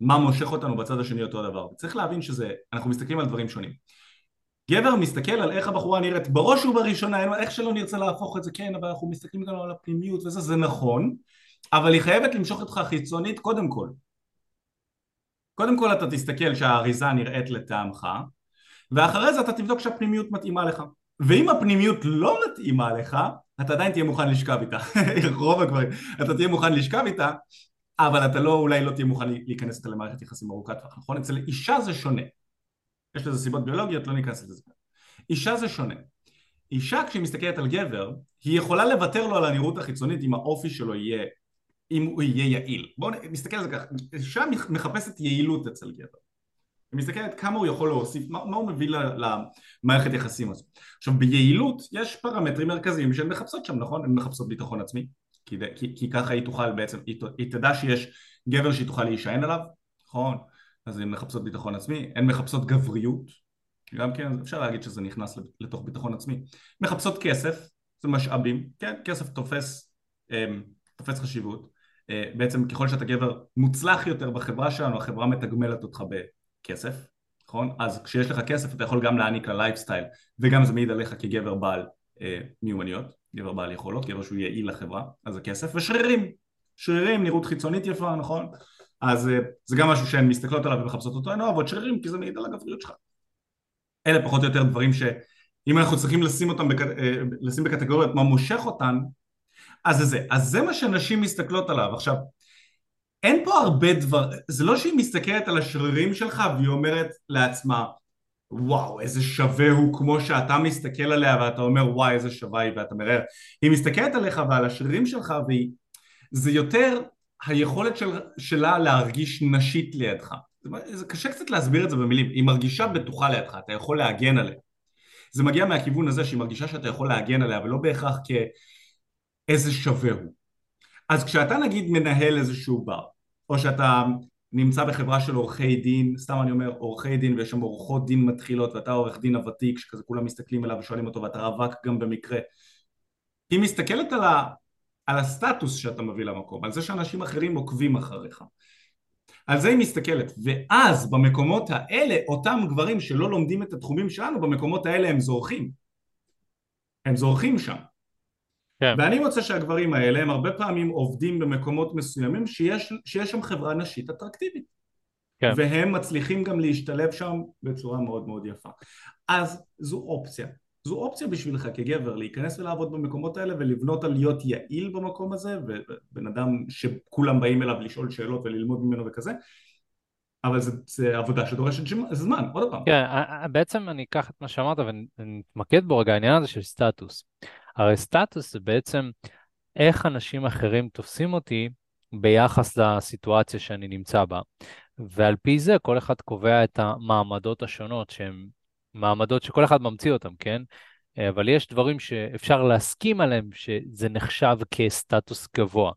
מה מושך אותנו בצד השני אותו דבר. צריך להבין שזה, אנחנו מסתכלים על דברים שונים. גבר מסתכל על איך הבחורה נראית בראש ובראשונה, איך שלא נרצה להפוך את זה, כן, אבל אנחנו מסתכלים גם על הפנימיות וזה, זה נכון, אבל היא חייבת למשוך אותך חיצונית קודם כל. קודם כל אתה תסתכל שהאריזה נראית לטעמך, ואחרי זה אתה תבדוק שהפנימיות מתאימה לך. ואם הפנימיות לא מתאימה לך, אתה עדיין תהיה מוכן לשכב איתה. *laughs* רוב הגברים. אתה תהיה מוכן לשכב איתה, אבל אתה לא, אולי לא תהיה מוכן להיכנס איתה למערכת יחסים ארוכת טווח, נכון? אצל אישה זה שונה. יש לזה סיבות ביולוגיות, לא ניכנס לזה. אישה זה שונה. אישה כשהיא מסתכלת על גבר, היא יכולה לוותר לו על הנראות החיצונית אם האופי שלו יהיה, אם הוא יהיה יעיל. בואו נסתכל על זה ככה, אישה מחפשת יעילות אצל גבר. היא מסתכלת כמה הוא יכול להוסיף, מה, מה הוא מביא למערכת יחסים הזו. עכשיו ביעילות יש פרמטרים מרכזיים שהן מחפשות שם, נכון? הן מחפשות ביטחון עצמי, כי, כי, כי ככה היא תוכל בעצם, היא, היא תדע שיש גבר שהיא תוכל להישען עליו, נכון? אז הן מחפשות ביטחון עצמי, הן מחפשות גבריות, גם כן אפשר להגיד שזה נכנס לתוך ביטחון עצמי, מחפשות כסף, זה משאבים, כן, כסף תופס, אמ, תופס חשיבות, אה, בעצם ככל שאתה גבר מוצלח יותר בחברה שלנו, החברה מתגמלת אותך בכסף, נכון? אז כשיש לך כסף אתה יכול גם להעניק ללייפסטייל וגם זה מעיד עליך כגבר בעל אה, מיומנויות גבר בעל יכולות, גבר שהוא יעיל לחברה, אז זה כסף, ושרירים, שרירים, נראות חיצונית יפה, נכון? אז אה, זה גם משהו שהן מסתכלות עליו ומחפשות אותו, הן אוהבות שרירים כי זה מעיד על הגבריות שלך. אלה פחות או יותר דברים שאם אנחנו צריכים לשים אותם, בק... אה, לשים בקטגוריות מה מושך אותן, אז זה זה. אז זה מה שנשים מסתכלות עליו. עכשיו, אין פה הרבה דבר, זה לא שהיא מסתכלת על השרירים שלך והיא אומרת לעצמה וואו איזה שווה הוא כמו שאתה מסתכל עליה ואתה אומר וואי איזה שווה היא ואתה מראה. היא מסתכלת עליך ועל השרירים שלך והיא זה יותר היכולת של, שלה להרגיש נשית לידך. זה קשה קצת להסביר את זה במילים. היא מרגישה בטוחה לידך אתה יכול להגן עליה. זה מגיע מהכיוון הזה שהיא מרגישה שאתה יכול להגן עליה ולא בהכרח כאיזה שווה הוא. אז כשאתה נגיד מנהל איזשהו בר או שאתה נמצא בחברה של עורכי דין, סתם אני אומר עורכי דין ויש שם עורכות דין מתחילות ואתה עורך דין הוותיק שכזה כולם מסתכלים עליו ושואלים אותו ואתה רווק גם במקרה. היא מסתכלת על, ה, על הסטטוס שאתה מביא למקום, על זה שאנשים אחרים עוקבים אחריך. על זה היא מסתכלת ואז במקומות האלה אותם גברים שלא לומדים את התחומים שלנו במקומות האלה הם זורחים. הם זורחים שם כן. ואני מוצא שהגברים האלה הם הרבה פעמים עובדים במקומות מסוימים שיש, שיש שם חברה נשית אטרקטיבית כן. והם מצליחים גם להשתלב שם בצורה מאוד מאוד יפה אז זו אופציה זו אופציה בשבילך כגבר להיכנס ולעבוד במקומות האלה ולבנות על להיות יעיל במקום הזה ובן אדם שכולם באים אליו לשאול שאלות וללמוד ממנו וכזה אבל זה עבודה שדורשת זמן, עוד פעם. כן, בעצם אני אקח את מה שאמרת ונתמקד בו רגע, העניין הזה של סטטוס. הרי סטטוס זה בעצם איך אנשים אחרים תופסים אותי ביחס לסיטואציה שאני נמצא בה. ועל פי זה כל אחד קובע את המעמדות השונות, שהן מעמדות שכל אחד ממציא אותם, כן? אבל יש דברים שאפשר להסכים עליהם שזה נחשב כסטטוס גבוה.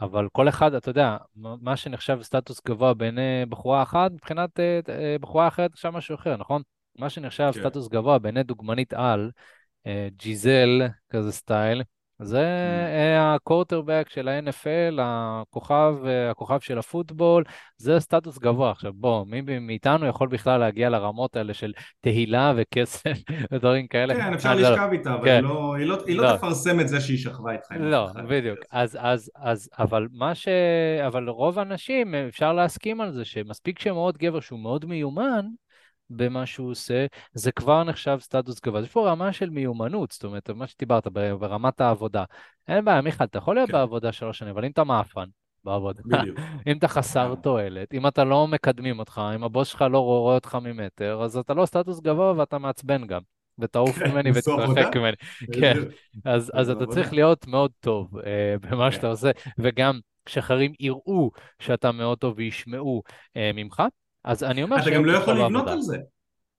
אבל כל אחד, אתה יודע, מה שנחשב סטטוס גבוה בעיני בחורה אחת, מבחינת אה, בחורה אחרת נחשב משהו אחר, נכון? מה שנחשב כן. סטטוס גבוה בעיני דוגמנית על, ג'יזל, כזה סטייל, זה Mm. אה, הקורטרבק של ה-NFL, הכוכב, אה, הכוכב של הפוטבול, זה סטטוס גבוה. עכשיו בוא, מי מאיתנו יכול בכלל להגיע לרמות האלה של תהילה וכסף *laughs* ודברים כאלה? כן, אפשר אה, לא. לשכב איתה, אבל כן, היא לא, היא לא, לא לא, תפרסם את זה שהיא שכבה איתך לא, אחד. בדיוק. אז, אז, אז, אבל מה ש... אבל רוב האנשים, אפשר להסכים על זה שמספיק שמאוד גבר שהוא מאוד מיומן, במה שהוא עושה, זה כבר נחשב סטטוס גבוה. יש פה רמה של מיומנות, זאת אומרת, מה שדיברת, ברמת העבודה. אין בעיה, מיכאל, אתה יכול להיות כן, בעבודה שלוש שנים, אבל אם אתה מאפן בעבודה. *laughs* אם אתה חסר לגמרי. תועלת, אם אתה לא מקדמים אותך, אם הבוס שלך לא רואה אותך ממטר, אז אתה לא סטטוס גבוה ואתה מעצבן גם. ותעוף כן, ממני? ותתרחק ממני. כן. אז, אתה. צריך להיות מאוד טוב אה, במה כן. שאתה עושה, וגם כשאחרים יראו שאתה מאוד טוב וישמעו אה, ממך, אז אני אומר אתה גם לא יכול לבנות. על זה.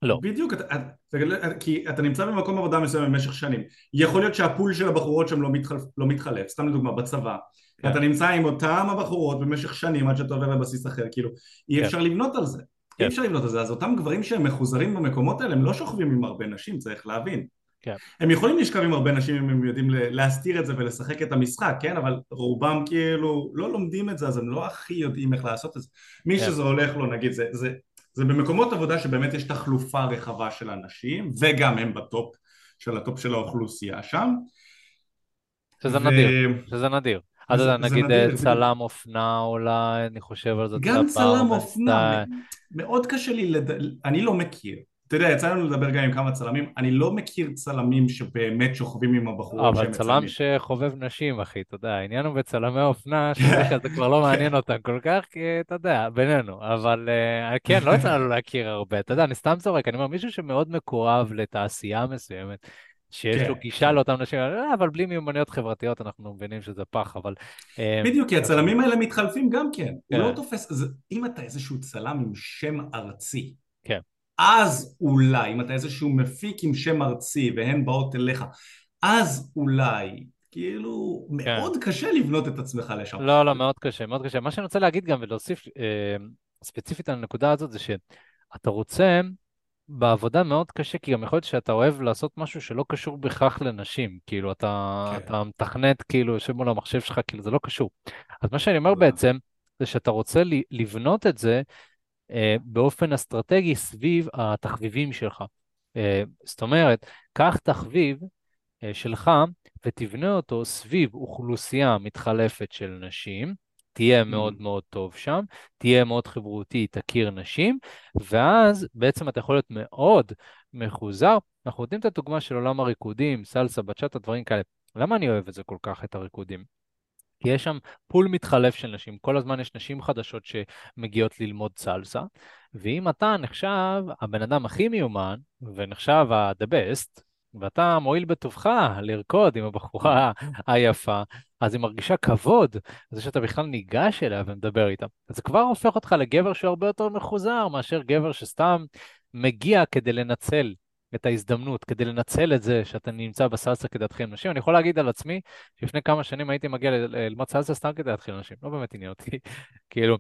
לא. בדיוק, אתה, אתה, כי אתה נמצא במקום עבודה מסוים במשך שנים. יכול להיות שהפול של הבחורות שם לא מתחלף, לא מתחלף. סתם לדוגמה, בצבא. כן. אתה נמצא עם אותם הבחורות במשך שנים עד שאתה עובר לבסיס אחר, כאילו, אי כן. אפשר לבנות על זה. כן. אי אפשר לבנות על זה. אז אותם גברים שהם מחוזרים במקומות האלה, הם לא שוכבים עם הרבה נשים, צריך להבין. כן. הם יכולים לשכב עם הרבה נשים אם הם יודעים להסתיר את זה ולשחק את המשחק, כן? אבל רובם כאילו לא לומדים את זה, אז הם לא הכי יודעים איך לעשות את זה. מי כן. שזה הולך לו, נגיד, זה, זה, זה במקומות עבודה שבאמת יש תחלופה רחבה של אנשים, וגם הם בטופ של הטופ של האוכלוסייה שם. שזה ו- נדיר, שזה נדיר. אתה יודע, זה נגיד נדיר, אה. צלם אופנה אולי, אני חושב על זה, אתה גם צלם אופנה. מ- מאוד קשה לי, לד... אני לא מכיר. אתה יודע, יצא לנו לדבר גם עם כמה צלמים, אני לא מכיר צלמים שבאמת שוכבים עם הבחורות אבל שהם צלם מצלמים. שחובב נשים, אחי, אתה יודע, העניין הוא בצלמי אופנה, שבדרך כלל זה כבר לא מעניין אותם כל כך, כי אתה יודע, בינינו. אבל אה, כן, לא יצא לנו להכיר הרבה. אתה יודע, אני סתם זורק, אני אומר, מישהו שמאוד מקורב לתעשייה מסוימת, שיש לו כן, גישה כן. לאותם נשים, אה, אבל בלי מיומנויות חברתיות אנחנו מבינים שזה פח, אבל... אה, בדיוק, כי הצלמים האלה מתחלפים גם כן. הוא לא כן. תופס, זה, אם אתה איזשהו צלם עם שם ארצי, כן. אז אולי, אם אתה איזשהו מפיק עם שם ארצי והן באות אליך, אז אולי, כאילו, כן. מאוד קשה לבנות את עצמך לשם. לא, לא, מאוד קשה, מאוד קשה. מה שאני רוצה להגיד גם ולהוסיף אה, ספציפית על הנקודה הזאת זה שאתה רוצה בעבודה מאוד קשה, כי גם יכול להיות שאתה אוהב לעשות משהו שלא קשור בהכרח לנשים. כאילו, אתה, כן. אתה מתכנת, כאילו, יושב מול המחשב שלך, כאילו, זה לא קשור. אז מה שאני אומר. בעצם, זה שאתה רוצה לבנות את זה באופן אסטרטגי סביב התחביבים שלך. אה, זאת אומרת, קח תחביב אה, שלך ותבנה אותו סביב אוכלוסייה מתחלפת של נשים, תהיה מאוד Mm. מאוד טוב שם, תהיה מאוד חברותי, תכיר נשים, ואז בעצם אתה יכול להיות מאוד מחוזר. אנחנו נותנים את הדוגמה של עולם הריקודים, סלסה, בצ'אטה, דברים כאלה. למה אני אוהב את זה כל כך, את הריקודים? כי יש שם פול מתחלף של נשים, כל הזמן יש נשים חדשות שמגיעות ללמוד סלסה, ואם אתה נחשב הבן אדם הכי מיומן, ונחשב ה-the best, ואתה מועיל בטובך לרקוד עם הבחורה היפה, אז היא מרגישה כבוד, זה שאתה בכלל ניגש אליה ומדבר איתה. אז זה כבר הופך אותך לגבר שהוא הרבה יותר מחוזר מאשר גבר שסתם מגיע כדי לנצל את ההזדמנות, כדי לנצל את זה שאתה נמצא בסלסה כדי להתחיל נשים. אני יכול להגיד על עצמי, שלפני כמה שנים הייתי מגיע ללמוד סלסה סתם כדי להתחיל נשים, לא באמת עניין אותי, *laughs* כאילו,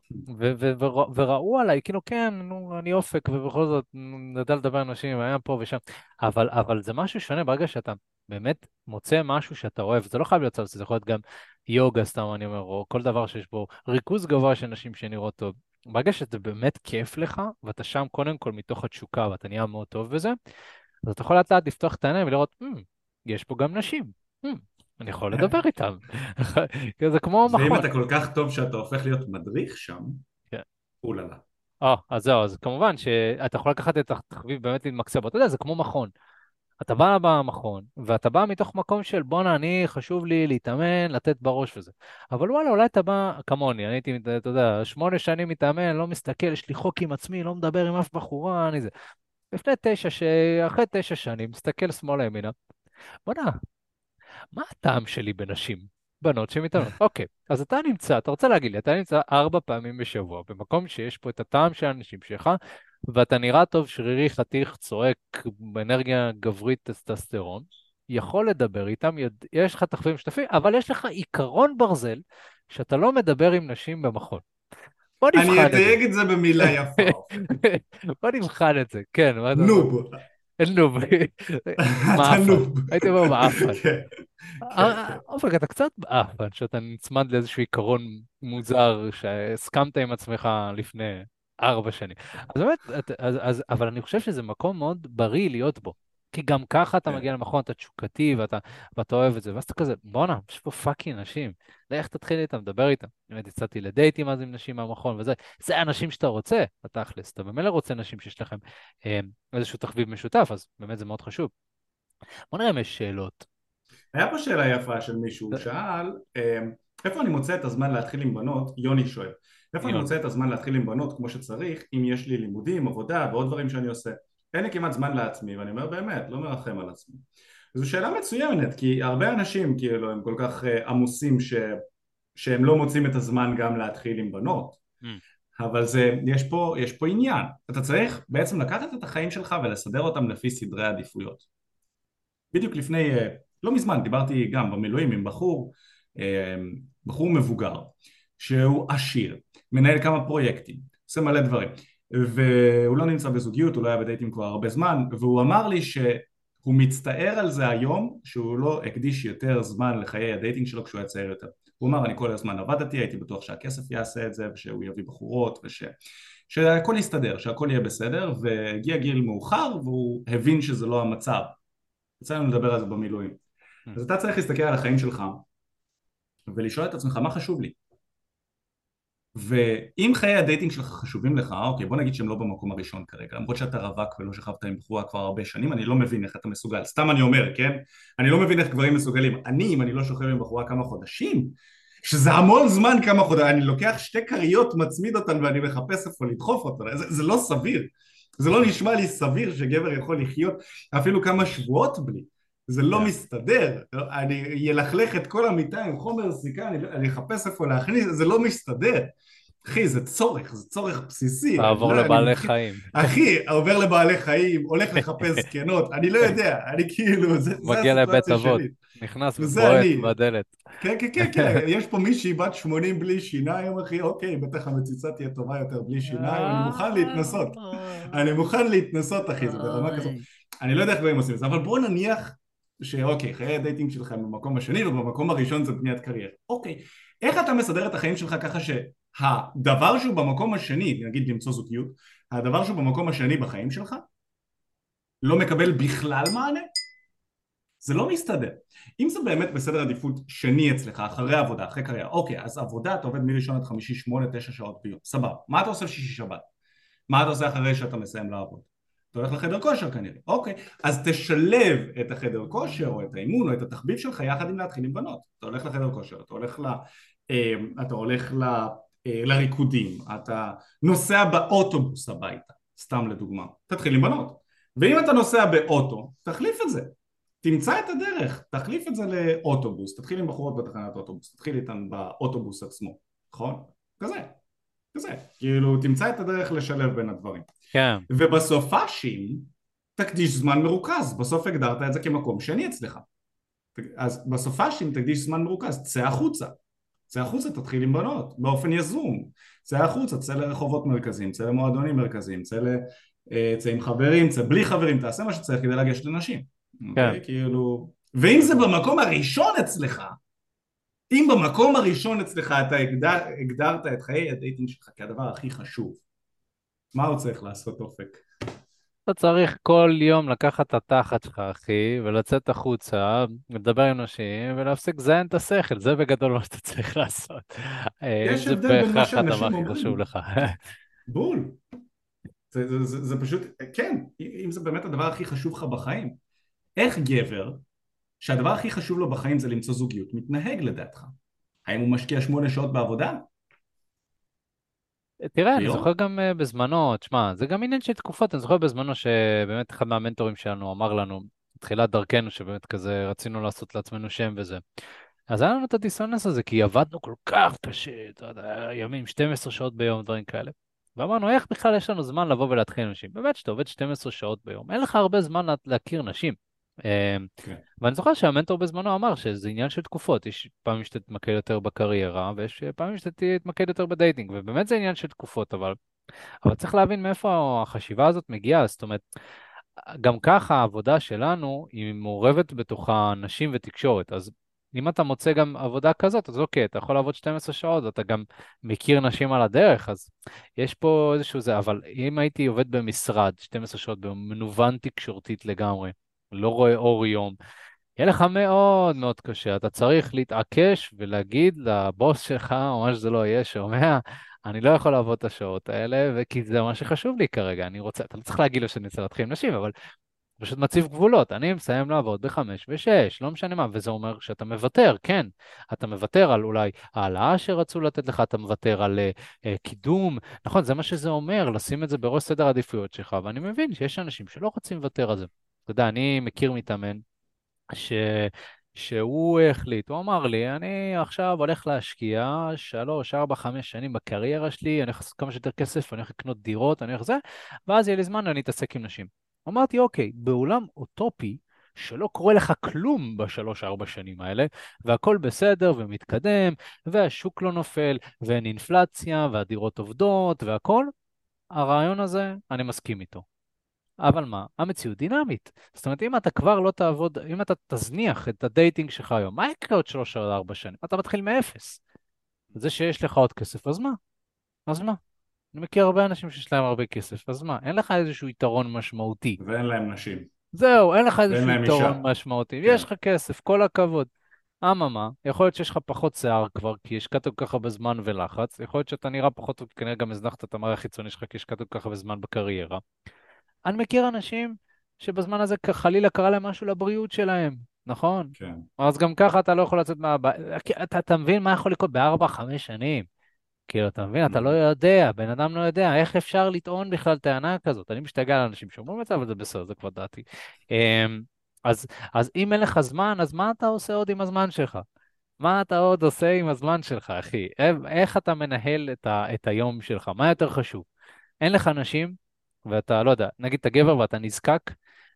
וראו עליי, כאילו, כן, נו, אני אופק, ובכל זאת, נו, יודע לדבר עם נשים, היה פה ושם, אבל, אבל זה משהו שונה ברגע שאתה באמת מוצא משהו שאתה אוהב, זה לא חייב להיות סלסה, זה יכול להיות גם יוגה, סתם אני אומר, או כל דבר שיש בו ריכוז גבוה של נשים שנראות טוב. ברגע שזה באמת כיף לך, ואתה שם קודם כל מתוך התשוקה, ואתה נהיה מאוד טוב בזה, אז אתה יכול לאט לאט לפתוח את העיניים ולראות, "Hmm, יש פה גם נשים, Hmm, אני יכול לדבר איתם. *laughs* זה כמו ואם מכון. אתה כל כך טוב שאתה הופך להיות מדריך שם, כן. אוללה. אה, אז זהו, אז כמובן שאתה יכול לקחת את התחביב באמת להתמקצע בו. אתה יודע, זה כמו מכון. אתה בא במכון, ואתה בא מתוך מקום של בואנה, אני, חשוב לי להתאמן, לתת בראש וזה. אבל וואלה, אולי אתה בא כמוני, אני הייתי, אתה יודע, שמונה שנים מתאמן, לא מסתכל, יש לי חוק עם עצמי, לא מדבר עם אף בחורה, אני זה. לפני תשע, ש... אחרי תשע שנים, מסתכל שמאלה ימינה, בואנה, מה הטעם שלי בנשים? בנות שמתאמנות. *laughs* אוקיי, אז אתה נמצא, אתה רוצה להגיד לי, אתה נמצא ארבע פעמים בשבוע במקום שיש פה את הטעם של האנשים שלך, ואתה נראה טוב, שרירי, חתיך, צועק, באנרגיה גברית, טסטסטרון, יכול לדבר איתם, יודע, יש לך תחביבים משותפים, אבל יש לך עיקרון ברזל שאתה לא מדבר עם נשים במכון. בוא אני נבחן את זה. אתייג את זה במילה יפה. *laughs* בוא נבחן את זה, כן? נוב. נוב. *laughs* אתה מעפן. נוב. הייתי אומר מעפן. *laughs* כן, כן, כן. אופק, אתה קצת מעפן, שאתה נצמד לאיזשהו עיקרון מוזר שהסכמת עם עצמך לפני ארבע שנים. אז באמת, אז, אז, אבל אני חושב שזה מקום מאוד בריא להיות בו. כי גם ככה אתה כן. מגיע למכון, אתה תשוקתי ואתה, ואתה אוהב את זה, ואז אתה כזה, בואנה, יש פה פאקינג נשים. לך תתחיל איתם, דבר איתם. באמת יצאתי לדייטים אז עם נשים מהמכון וזה, זה האנשים שאתה רוצה, בתכלס. אתה במילא רוצה נשים שיש לכם אה, איזשהו תחביב משותף, אז באמת זה מאוד חשוב. בוא נראה אם יש שאלות. היה פה שאלה יפה של מישהו, הוא שאל, אמ, איפה אני מוצא את הזמן להתחיל עם בנות, יוני שואל, איפה אני. מוצא את הזמן להתחיל עם בנות כמו שצריך, אם יש לי לימודים, עבודה ועוד דברים שאני עושה. אין לי כמעט זמן לעצמי, ואני אומר באמת, לא מרחם על עצמי. זו שאלה מצוינת, כי הרבה אנשים כאילו הם כל כך אה, עמוסים ש... שהם לא מוצאים את הזמן גם להתחיל עם בנות. Mm. אבל זה, יש פה, יש פה עניין. אתה צריך בעצם לקחת את החיים שלך ולסדר אותם לפי סדרי עדיפויות. בדיוק לפני, אה, לא מזמן, דיברתי גם במילואים עם בחור, אה, בחור מבוגר, שהוא עשיר, מנהל כמה פרויקטים, עושה מלא דברים, והוא לא נמצא בזוגיות, הוא לא היה בדייטים כבר הרבה זמן, והוא אמר לי שהוא מצטער על זה היום, שהוא לא הקדיש יותר זמן לחיי הדייטינג שלו כשהוא היה צעיר יותר. הוא אמר, אני כל הזמן עבדתי, הייתי בטוח שהכסף יעשה את זה, ושהוא יביא בחורות, וש... שהכל יסתדר, שהכל יהיה בסדר, והגיע גיל מאוחר והוא הבין שזה לא המצב. יצא לנו לדבר על זה במילואים. אממ. אז אתה צריך להסתכל על החיים שלך ולשאול את עצמך מה חשוב לי. ואם חיי הדייטינג שלך חשובים לך, אוקיי בוא נגיד שהם לא במקום הראשון כרגע, למרות שאתה רווק ולא שכבת עם בחורה כבר הרבה שנים, אני לא מבין איך אתה מסוגל, סתם אני אומר, כן? אני לא מבין איך גברים מסוגלים. אני, אם אני לא שוכב עם בחורה כמה חודשים, שזה המון זמן כמה חודשים, אני לוקח שתי כריות, מצמיד אותן ואני מחפש איפה לדחוף אותן, זה, זה לא סביר. זה לא נשמע לי סביר שגבר יכול לחיות אפילו כמה שבועות בלי. זה לא כן. מסתדר, אני אלכלך את כל המיטה עם חומר סיכה, אני, אני אחפש איפה להכניס, זה לא מסתדר. אחי, זה צורך, זה צורך בסיסי. לעבור אני לא- לבעלי אני- חיים. אחי, עובר לבעלי חיים, הולך לחפש *laughs* זקנות, אני לא יודע, אני כאילו, זה, זה מגיע לבית אבות. נכנס ובועט אני. בדלת. כן, כן, כן, כן, יש פה מישהי בת 80 בלי שיניים, אחי, אוקיי, בטח המציצה תהיה טובה יותר בלי שיניים, אני מוכן להתנסות. אני מוכן להתנסות, אחי, זה ברמה כזאת. אני לא יודע איך דברים עושים את זה, אבל בוא נניח שאוקיי, חיי הדייטינג שלך הם במקום השני ובמקום הראשון זה בניית קריירה. אוקיי, איך אתה מסדר את החיים שלך ככה שהדבר שהוא במקום השני, נגיד למצוא זוגיות, הדבר שהוא במקום השני בחיים שלך לא מקבל בכלל מענה? זה לא מסתדר. אם זה באמת בסדר עדיפות שני אצלך, אחרי עבודה, אחרי קריירה, אוקיי, אז עבודה אתה עובד מראשון עד חמישי, שמונה, תשע שעות ביום, סבבה. מה אתה עושה בשישי שבת? מה אתה עושה אחרי שאתה מסיים לעבוד? אתה הולך לחדר כושר כנראה, אוקיי, אז תשלב את החדר כושר או את האימון או את התחביב שלך יחד עם להתחיל עם בנות, אתה הולך לחדר כושר, אתה הולך, ל, אה, אתה הולך ל, אה, לריקודים, אתה נוסע באוטובוס הביתה, סתם לדוגמה, תתחיל עם בנות, ואם אתה נוסע באוטו, תחליף את זה, תמצא את הדרך, תחליף את זה לאוטובוס, תתחיל עם בחורות בתחנת אוטובוס, תתחיל איתן באוטובוס עצמו, נכון? כזה, כזה, כאילו תמצא את הדרך לשלב בין הדברים. כן. ובסופאשים תקדיש זמן מרוכז, בסוף הגדרת את זה כמקום שני אצלך. אז בסופאשים תקדיש זמן מרוכז, צא החוצה. צא החוצה, תתחיל עם בנות, באופן יזום. צא החוצה, צא לרחובות מרכזיים, צא למועדונים מרכזיים, צא, ל... אה, צא עם חברים, צא בלי חברים, תעשה מה שצריך כדי לגשת לנשים. כן. אוקיי? כאילו... ואם זה במקום הראשון אצלך, אם במקום הראשון אצלך אתה הגדר, הגדרת את חיי הדייטינג שלך כהדבר הכי חשוב, מה הוא צריך לעשות אופק? אתה צריך כל יום לקחת את התחת שלך, אחי, ולצאת החוצה, לדבר עם נשים, ולהפסיק לזיין את השכל, זה בגדול מה שאתה צריך *laughs* לעשות. אה, יש זה הבדל בין מה בהכרח שאנשים הדבר הכי אומרים. חשוב לך. בול. זה, זה, זה, זה פשוט, כן, אם זה באמת הדבר הכי חשוב לך בחיים. איך גבר, שהדבר הכי חשוב לו בחיים זה למצוא זוגיות, מתנהג לדעתך? האם הוא משקיע שמונה שעות בעבודה? תראה, אני ביום? זוכר גם אה, בזמנו, תשמע, זה גם עניין של תקופות, אני זוכר בזמנו שבאמת אחד מהמנטורים שלנו אמר לנו, בתחילת דרכנו, שבאמת כזה רצינו לעשות לעצמנו שם וזה. אז היה לנו את הדיסוננס הזה, כי עבדנו כל כך קשה, אתה יודע, ימים, 12 שעות ביום, דברים כאלה. ואמרנו, איך בכלל יש לנו זמן לבוא ולהתחיל עם נשים? באמת, שאתה עובד 12 שעות ביום, אין לך הרבה זמן לה- להכיר נשים. אה, כן. ואני זוכר שהמנטור בזמנו אמר שזה עניין של תקופות, יש פעמים שאתה תתמקד יותר בקריירה, ויש פעמים שאתה תתמקד יותר בדייטינג, ובאמת זה עניין של תקופות, אבל, אבל צריך להבין מאיפה החשיבה הזאת מגיעה, זאת אומרת, גם ככה העבודה שלנו היא מעורבת בתוכה נשים ותקשורת, אז אם אתה מוצא גם עבודה כזאת, אז אוקיי, אתה יכול לעבוד 12 שעות, ואתה גם מכיר נשים על הדרך, אז יש פה איזשהו זה, אבל אם הייתי עובד במשרד 12 שעות במנוון תקשורתית לגמרי, לא רואה אור יום, יהיה לך מאוד מאוד קשה. אתה צריך להתעקש ולהגיד לבוס שלך, או מה שזה לא יהיה, שומע, אני לא יכול לעבוד את השעות האלה, כי זה מה שחשוב לי כרגע. אני רוצה, אתה לא צריך להגיד לו שאני רוצה להתחיל עם נשים, אבל פשוט מציב גבולות. אני מסיים לעבוד בחמש ושש, לא משנה מה, וזה אומר שאתה מוותר, כן. אתה מוותר על אולי העלאה שרצו לתת לך, אתה מוותר על uh, uh, קידום. נכון, זה מה שזה אומר, לשים את זה בראש סדר העדיפויות שלך, ואני מבין שיש אנשים שלא רוצים לוותר על זה. אתה יודע, אני מכיר מתאמן ש... שהוא החליט, הוא אמר לי, אני עכשיו הולך להשקיע שלוש, ארבע, חמש שנים בקריירה שלי, אני הולך לעשות כמה שיותר כסף, אני הולך לקנות דירות, אני הולך לזה, ואז יהיה לי זמן ואני אתעסק עם נשים. אמרתי, אוקיי, בעולם אוטופי, שלא קורה לך כלום בשלוש-ארבע שנים האלה, והכל בסדר ומתקדם, והשוק לא נופל, ואין אינפלציה, והדירות עובדות, והכל, הרעיון הזה, אני מסכים איתו. אבל מה? המציאות דינמית. זאת אומרת, אם אתה כבר לא תעבוד, אם אתה תזניח את הדייטינג שלך היום, מה יקרה עוד שלוש או ארבע שנים? אתה מתחיל מאפס. זה שיש לך עוד כסף, אז מה? אז מה? אני מכיר הרבה אנשים שיש להם הרבה כסף, אז מה? אין לך איזשהו יתרון משמעותי. ואין להם נשים. זהו, אין לך איזשהו יתרון. משמעותי. כן. יש לך כסף, כל הכבוד. אממה, יכול להיות שיש לך פחות שיער כבר, כי השקעת כל כך הרבה זמן ולחץ, יכול להיות שאתה נראה פחות טוב, כנראה גם הזנחת את המראה החיצוני שלך, כי השקעת כל כך הרבה זמן בקריירה. אני מכיר אנשים שבזמן הזה חלילה קרה להם משהו לבריאות שלהם, נכון? כן. אז גם ככה אתה לא יכול לצאת מהבית, אתה, אתה מבין מה יכול לקרות בארבע, חמש שנים? כאילו, אתה מבין? אתה לא יודע, בן אדם לא יודע, איך אפשר לטעון בכלל טענה כזאת? אני משתגע על אנשים שאומרים את זה, אבל זה בסדר, זה כבר דעתי. אמ, אז, אז אם אין לך זמן, אז מה אתה עושה עוד עם הזמן שלך? מה אתה עוד עושה עם הזמן שלך, אחי? איך אתה מנהל את, ה, את היום שלך? מה יותר חשוב? אין לך נשים, ואתה, לא יודע, נגיד אתה גבר ואתה נזקק,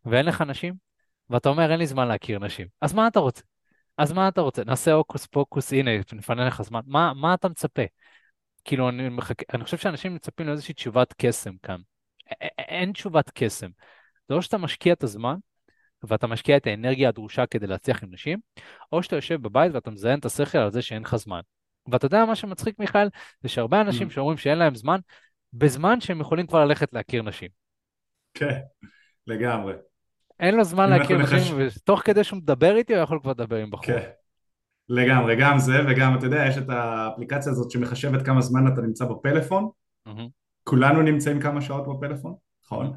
ואין לך נשים, ואתה אומר, אין לי זמן להכיר נשים. אז מה אתה רוצה? אז מה אתה רוצה? נעשה הוקוס פוקוס, הנה, נפנה לך זמן. מה, מה אתה מצפה? כאילו, אני, מחכה, אני חושב שאנשים מצפים לאיזושהי תשובת קסם כאן. אין תשובת קסם. זה או שאתה משקיע את הזמן, ואתה משקיע את האנרגיה הדרושה כדי להצליח עם נשים, או שאתה יושב בבית ואתה מזיין את השכל על זה שאין לך זמן. ואתה יודע מה שמצחיק, מיכאל? זה שהרבה אנשים mm. שאומרים שאין להם זמן, בזמן שהם יכולים כבר ללכת להכיר נשים. כן, לגמרי. אין לו זמן להכיר נשים, ותוך כדי שהוא מדבר איתי הוא יכול כבר לדבר עם בחור. כן, לגמרי, גם זה, וגם אתה יודע, יש את האפליקציה הזאת שמחשבת כמה זמן אתה נמצא בפלאפון. כולנו נמצאים כמה שעות בפלאפון, נכון?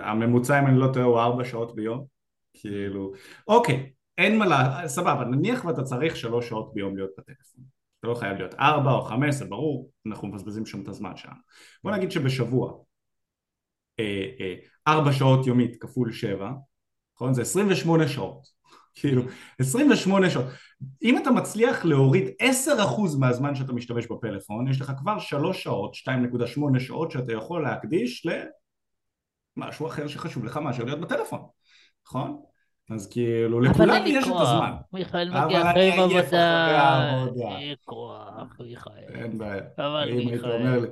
הממוצע, אם אני לא טועה, הוא ארבע שעות ביום. כאילו, אוקיי, אין מה לה... סבבה, נניח ואתה צריך שלוש שעות ביום להיות בטלפון. זה לא חייב להיות ארבע או חמש, זה ברור, אנחנו מבזבזים שם את הזמן שם. בוא נגיד שבשבוע אה, אה, ארבע שעות יומית כפול שבע, נכון? זה 28 שעות. כאילו, 28 שעות. אם אתה מצליח להוריד 10% מהזמן שאתה משתמש בפלאפון, יש לך כבר 3 שעות, 2.8 שעות שאתה יכול להקדיש למשהו אחר שחשוב לך מאשר להיות בטלפון, נכון? אז כאילו, לכולם יש את הזמן. מיכאל מגיע אחרי עבודה, אין כוח, מיכאל. אין בעיה. אבל מיכאל.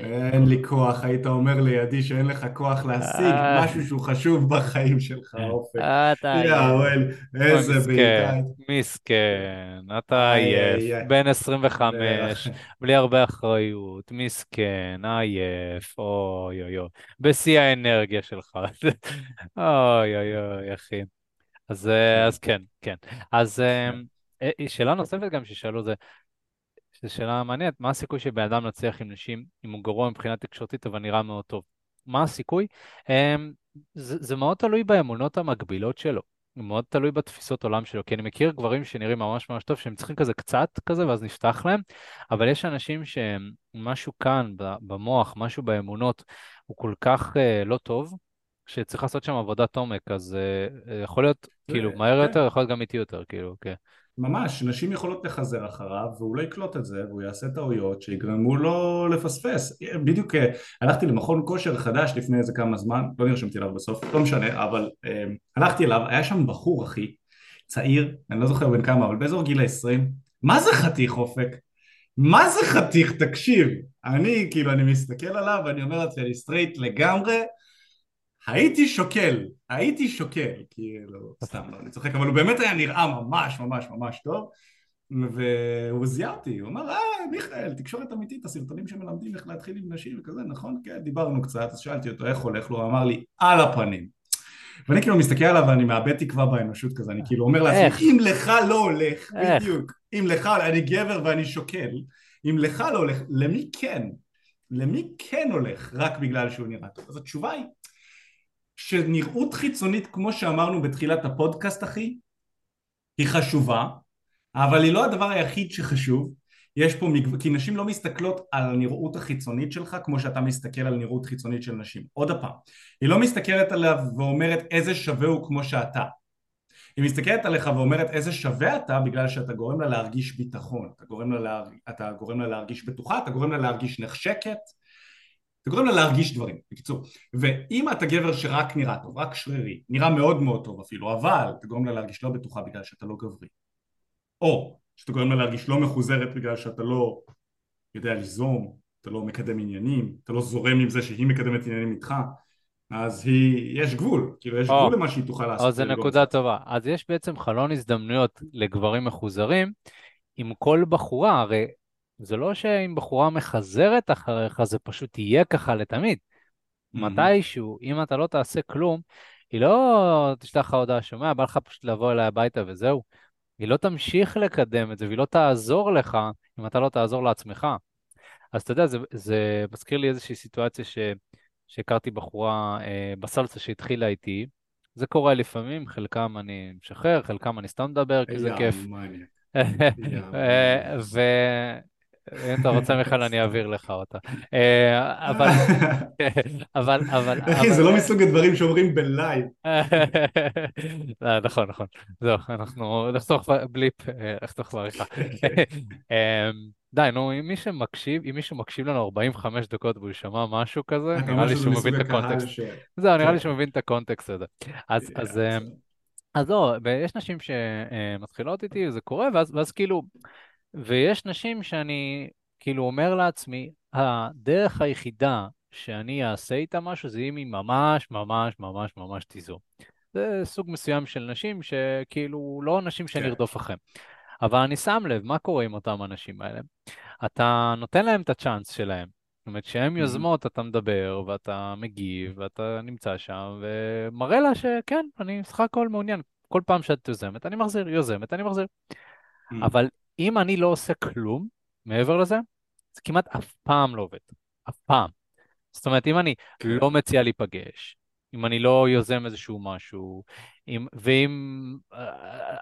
אין לי כוח, היית אומר לידי שאין לך כוח להשיג אה. משהו שהוא חשוב בחיים שלך, אה, אופק. יא וואל, איזה בעיטה. מסכן, אתה עייף, בן 25, בלי הרבה אחריות, מסכן, עייף, אוי אוי אוי, בשיא האנרגיה שלך. *laughs* אוי אוי אוי, אחי. אז, אה, אז כן, כן. אז אה, אה, שאלה נוספת גם ששאלו זה, זו שאלה מעניינת, מה הסיכוי שבן אדם נצליח עם נשים אם הוא גרוע מבחינה תקשורתית אבל נראה מאוד טוב? מה הסיכוי? זה, זה מאוד תלוי באמונות המקבילות שלו. מאוד תלוי בתפיסות עולם שלו, כי אני מכיר גברים שנראים ממש ממש טוב, שהם צריכים כזה קצת כזה, ואז נפתח להם, אבל יש אנשים שמשהו כאן במוח, משהו באמונות, הוא כל כך uh, לא טוב, שצריך לעשות שם עבודת עומק, אז uh, יכול להיות, כאילו, מהר כן. יותר, יכול להיות גם איטי יותר, כאילו, כן. ממש, נשים יכולות לחזר אחריו והוא לא יקלוט את זה והוא יעשה טעויות שיגרמו לו לפספס. בדיוק אה, הלכתי למכון כושר חדש לפני איזה כמה זמן, לא נרשמתי אליו בסוף, לא משנה, אבל אה, הלכתי אליו, היה שם בחור אחי, צעיר, אני לא זוכר בן כמה, אבל באזור גיל ה-20, מה זה חתיך אופק? מה זה חתיך? תקשיב, אני כאילו, אני מסתכל עליו ואני אומר לעצמי, אני סטרייט לגמרי, הייתי שוקל, הייתי שוקל, כאילו, סתם לא, אני צוחק, אבל הוא באמת היה נראה ממש ממש ממש טוב, והוא זיהה אותי, הוא אמר, אה, מיכאל, תקשורת אמיתית, הסרטונים שמלמדים איך להתחיל עם נשים וכזה, נכון? כן, דיברנו קצת, אז שאלתי אותו איך הולך לו, הוא אמר לי, על הפנים. ואני כאילו מסתכל עליו ואני מאבד תקווה באנושות כזה, אני כאילו אומר לעצמי, אם לך לא הולך, בדיוק, אם לך, אני גבר ואני שוקל, אם לך לא הולך, למי כן? למי כן הולך רק בגלל שהוא נראה טוב? אז התשובה היא שנראות חיצונית, כמו שאמרנו בתחילת הפודקאסט, אחי, היא חשובה, אבל היא לא הדבר היחיד שחשוב. יש פה מגוון, כי נשים לא מסתכלות על הנראות החיצונית שלך כמו שאתה מסתכל על נראות חיצונית של נשים. עוד פעם, היא לא מסתכלת עליו ואומרת איזה שווה הוא כמו שאתה. היא מסתכלת עליך ואומרת איזה שווה אתה בגלל שאתה גורם לה להרגיש ביטחון, אתה גורם לה, להר... אתה גורם לה להרגיש בטוחה, אתה גורם לה להרגיש נחשקת, אתה גורם לה להרגיש דברים, בקיצור. ואם אתה גבר שרק נראה טוב, רק שרירי, נראה מאוד מאוד טוב אפילו, אבל אתה גורם לה להרגיש לא בטוחה בגלל שאתה לא גברי, או שאתה גורם לה להרגיש לא מחוזרת בגלל שאתה לא יודע ליזום, אתה לא מקדם עניינים, אתה לא זורם עם זה שהיא מקדמת עניינים איתך, אז היא, יש גבול, כאילו יש או, גבול למה שהיא תוכל לעשות. או, זו נקודה טובה. אז יש בעצם חלון הזדמנויות לגברים מחוזרים עם כל בחורה, הרי זה לא שאם בחורה מחזרת אחריך, זה פשוט יהיה ככה לתמיד. Mm-hmm. מתישהו, אם אתה לא תעשה כלום, היא לא תשלח לך הודעה, שומע, בא לך פשוט לבוא אליי הביתה וזהו. היא לא תמשיך לקדם את זה, והיא לא תעזור לך אם אתה לא תעזור לעצמך. אז אתה יודע, זה, זה מזכיר לי איזושהי סיטואציה ש... שהכרתי בחורה אה, בסלסה שהתחילה איתי. זה קורה לפעמים, חלקם אני משחרר, חלקם אני סתם מדבר, כי זה כיף. *laughs* אה, אם אתה רוצה מיכאל אני אעביר לך אותה. אה, אבל, *laughs* אבל, אבל... אחי, זה לא מסוג הדברים שאומרים בלייב. *laughs* אה, נכון, נכון. זהו, אנחנו נחסוך בליפ, נחסוך בעריכה. *laughs* די, נו, אם מישהו מקשיב, אם מישהו מקשיב לנו 45 דקות והוא שמע משהו כזה, נראה לי שהוא מבין את הקונטקסט. זהו, נראה לי כן. שהוא מבין את הקונטקסט הזה. אז, אז, לא, ויש נשים שמתחילות איתי, וזה קורה, ואז, ואז כאילו, ויש נשים שאני כאילו אומר לעצמי, הדרך היחידה שאני אעשה איתה משהו זה אם היא ממש ממש ממש ממש תיזום. זה סוג מסוים של נשים שכאילו לא נשים שאני כן. אחריהם. אבל אני שם לב, מה קורה עם אותם אנשים האלה? אתה נותן להם את הצ'אנס שלהם. זאת אומרת, כשהן יוזמות, אתה מדבר, ואתה מגיב, ואתה נמצא שם, ומראה לה שכן, אני סך הכל מעוניין. כל פעם שאת יוזמת, אני מחזיר, יוזמת, אני מחזיר. אבל אם אני לא עושה כלום מעבר לזה, זה כמעט אף פעם לא עובד. אף פעם. זאת אומרת, אם אני כן. לא מציע להיפגש, אם אני לא יוזם איזשהו משהו, אם, ואם uh,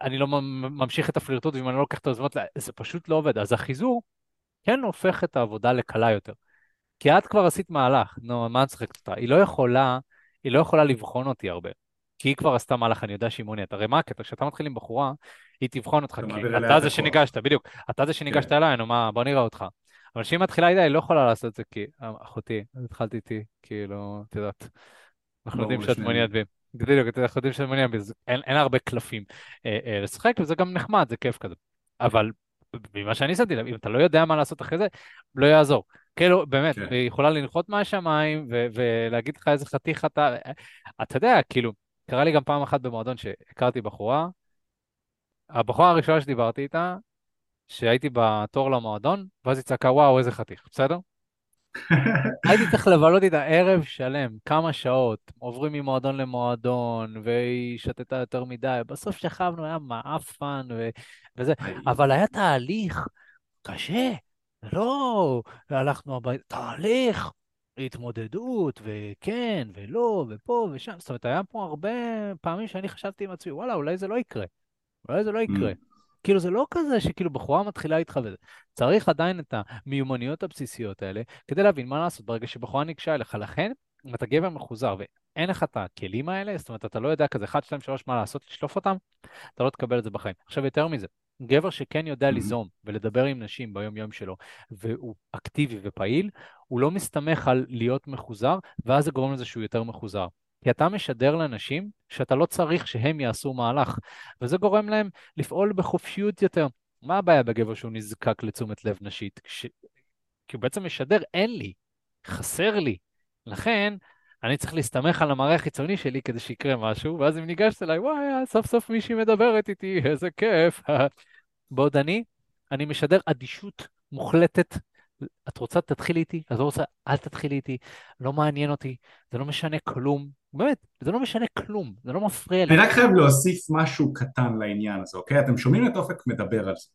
אני לא ממשיך את הפלירטוט ואם אני לא לוקח את היוזמות, זה פשוט לא עובד. אז החיזור כן הופך את העבודה לקלה יותר. כי את כבר עשית מהלך, נו, מה את צוחקת אותה? היא לא יכולה, היא לא יכולה לבחון אותי הרבה. כי היא כבר עשתה מהלך, אני יודע שהיא מעוניינת. הרי מה הקטע? כשאתה מתחיל עם בחורה, היא תבחון אותך, כי אתה זה שניגשת, בדיוק, אתה זה שניגשת כן. אליי, נו מה, בוא נראה אותך. אבל כשהיא מתחילה איתה, היא לא יכולה לעשות את זה, כי אחותי, התחלתי איתי, כאילו, את יודעת, אנחנו יודעים שאת מעוניינת בי. בדיוק, אנחנו יודעים שאת מעוניינת בי, אין הרבה קלפים אה, אה, לשחק, וזה גם נחמד, זה כיף כזה. אבל ממה שאני שמתי לב, אם אתה לא יודע מה לעשות אחרי זה, לא יעזור. כאילו, באמת, כן. היא יכולה לנחות מהשמיים ולהגיד לך איזה חתיך אתה, אתה יודע, כאילו, קרה לי גם פעם אחת במועדון שהכרתי בחורה, הבחורה הראשונה שדיברתי איתה, שהייתי בתור למועדון, ואז היא צעקה, וואו, איזה חתיך, בסדר? *laughs* הייתי צריך לבלות איתה ערב שלם, כמה שעות, עוברים ממועדון למועדון, והיא שתתה יותר מדי, בסוף שכבנו, היה מעפן ו... וזה, אבל היה תהליך קשה, לא הלכנו הביתה, תהליך התמודדות, וכן, ולא, ופה ושם, זאת אומרת, היה פה הרבה פעמים שאני חשבתי עם עצמי, וואלה, אולי זה לא יקרה. אולי זה לא יקרה. Mm. כאילו, זה לא כזה שכאילו בחורה מתחילה איתך וזה. צריך עדיין את המיומנויות הבסיסיות האלה כדי להבין מה לעשות ברגע שבחורה ניגשה אליך. לכן, אם אתה גבר מחוזר ואין לך את הכלים האלה, זאת אומרת, אתה לא יודע כזה 1, 2, 3 מה לעשות, לשלוף אותם, אתה לא תקבל את זה בחיים. עכשיו, יותר מזה, גבר שכן יודע mm-hmm. ליזום ולדבר עם נשים ביום-יום שלו, והוא אקטיבי ופעיל, הוא לא מסתמך על להיות מחוזר, ואז זה גורם לזה שהוא יותר מחוזר. כי אתה משדר לאנשים שאתה לא צריך שהם יעשו מהלך, וזה גורם להם לפעול בחופשיות יותר. מה הבעיה בגבר שהוא נזקק לתשומת לב נשית? ש... כי הוא בעצם משדר, אין לי, חסר לי. לכן, אני צריך להסתמך על המראה החיצוני שלי כדי שיקרה משהו, ואז אם ניגשת אליי, וואי, סוף סוף מישהי מדברת איתי, איזה כיף. *laughs* בעוד אני, אני משדר אדישות מוחלטת. את רוצה, תתחילי איתי, את לא רוצה, אל תתחילי איתי, לא מעניין אותי, זה לא משנה כלום, באמת, זה לא משנה כלום, זה לא מפריע לי. אני רק חייב להוסיף משהו קטן לעניין הזה, אוקיי? אתם שומעים את אופק מדבר על זה,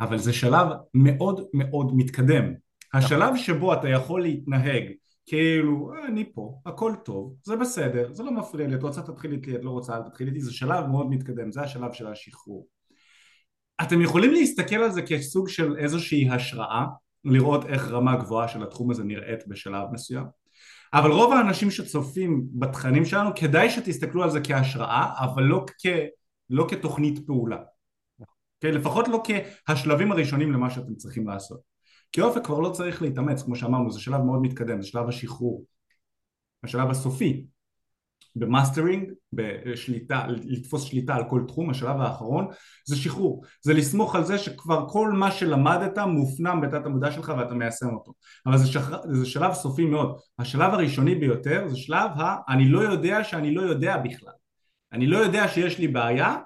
אבל זה שלב מאוד מאוד מתקדם. השלב שבו אתה יכול להתנהג כאילו אה, אני פה, הכל טוב, זה בסדר, זה לא מפריע לי, את רוצה תתחיל איתי, את לא רוצה אל תתחיל איתי, זה שלב מאוד מתקדם, זה השלב של השחרור. אתם יכולים להסתכל על זה כסוג של איזושהי השראה, לראות איך רמה גבוהה של התחום הזה נראית בשלב מסוים, אבל רוב האנשים שצופים בתכנים שלנו, כדאי שתסתכלו על זה כהשראה, אבל לא, כ, לא כתוכנית פעולה. Okay, כן, לפחות לא כהשלבים הראשונים למה שאתם צריכים לעשות. כי אופק כבר לא צריך להתאמץ, כמו שאמרנו, זה שלב מאוד מתקדם, זה שלב השחרור, השלב הסופי. במאסטרינג, בשליטה, לתפוס שליטה על כל תחום, השלב האחרון זה שחרור, זה לסמוך על זה שכבר כל מה שלמדת מופנם בתת המודע שלך ואתה מיישם אותו, אבל זה, שח... זה שלב סופי מאוד, השלב הראשוני ביותר זה שלב ה... אני לא יודע שאני לא יודע בכלל, אני לא יודע שיש לי בעיה,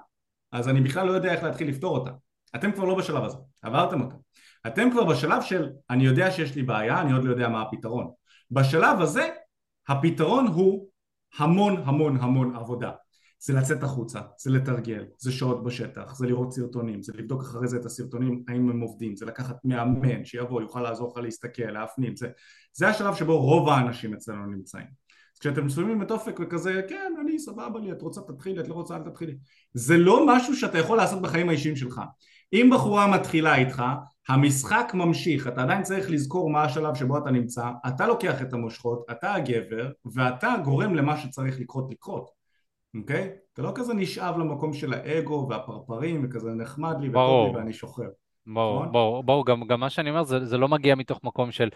אז אני בכלל לא יודע איך להתחיל לפתור אותה, אתם כבר לא בשלב הזה, עברתם אותה. אתם כבר בשלב של אני יודע שיש לי בעיה, אני עוד לא יודע מה הפתרון. בשלב הזה הפתרון הוא המון המון המון עבודה. זה לצאת החוצה, זה לתרגל, זה שעות בשטח, זה לראות סרטונים, זה לבדוק אחרי זה את הסרטונים האם הם עובדים, זה לקחת מאמן שיבוא, יוכל לעזור לך להסתכל, להפנים, זה, זה השלב שבו רוב האנשים אצלנו נמצאים. כשאתם מסוימים את אופק וכזה, כן, אני סבבה לי, את רוצה תתחילי, את לא רוצה אל תתחילי. זה לא משהו שאתה יכול לעשות בחיים האישיים שלך. אם בחורה מתחילה איתך, המשחק ממשיך, אתה עדיין צריך לזכור מה השלב שבו אתה נמצא, אתה לוקח את המושכות, אתה הגבר, ואתה גורם למה שצריך לקרות לקרות, אוקיי? אתה לא כזה נשאב למקום של האגו והפרפרים וכזה נחמד לי וטוב לי ואני שוחרר. ברור, נכון? ברור, ברור, גם, גם מה שאני אומר זה, זה לא מגיע מתוך מקום של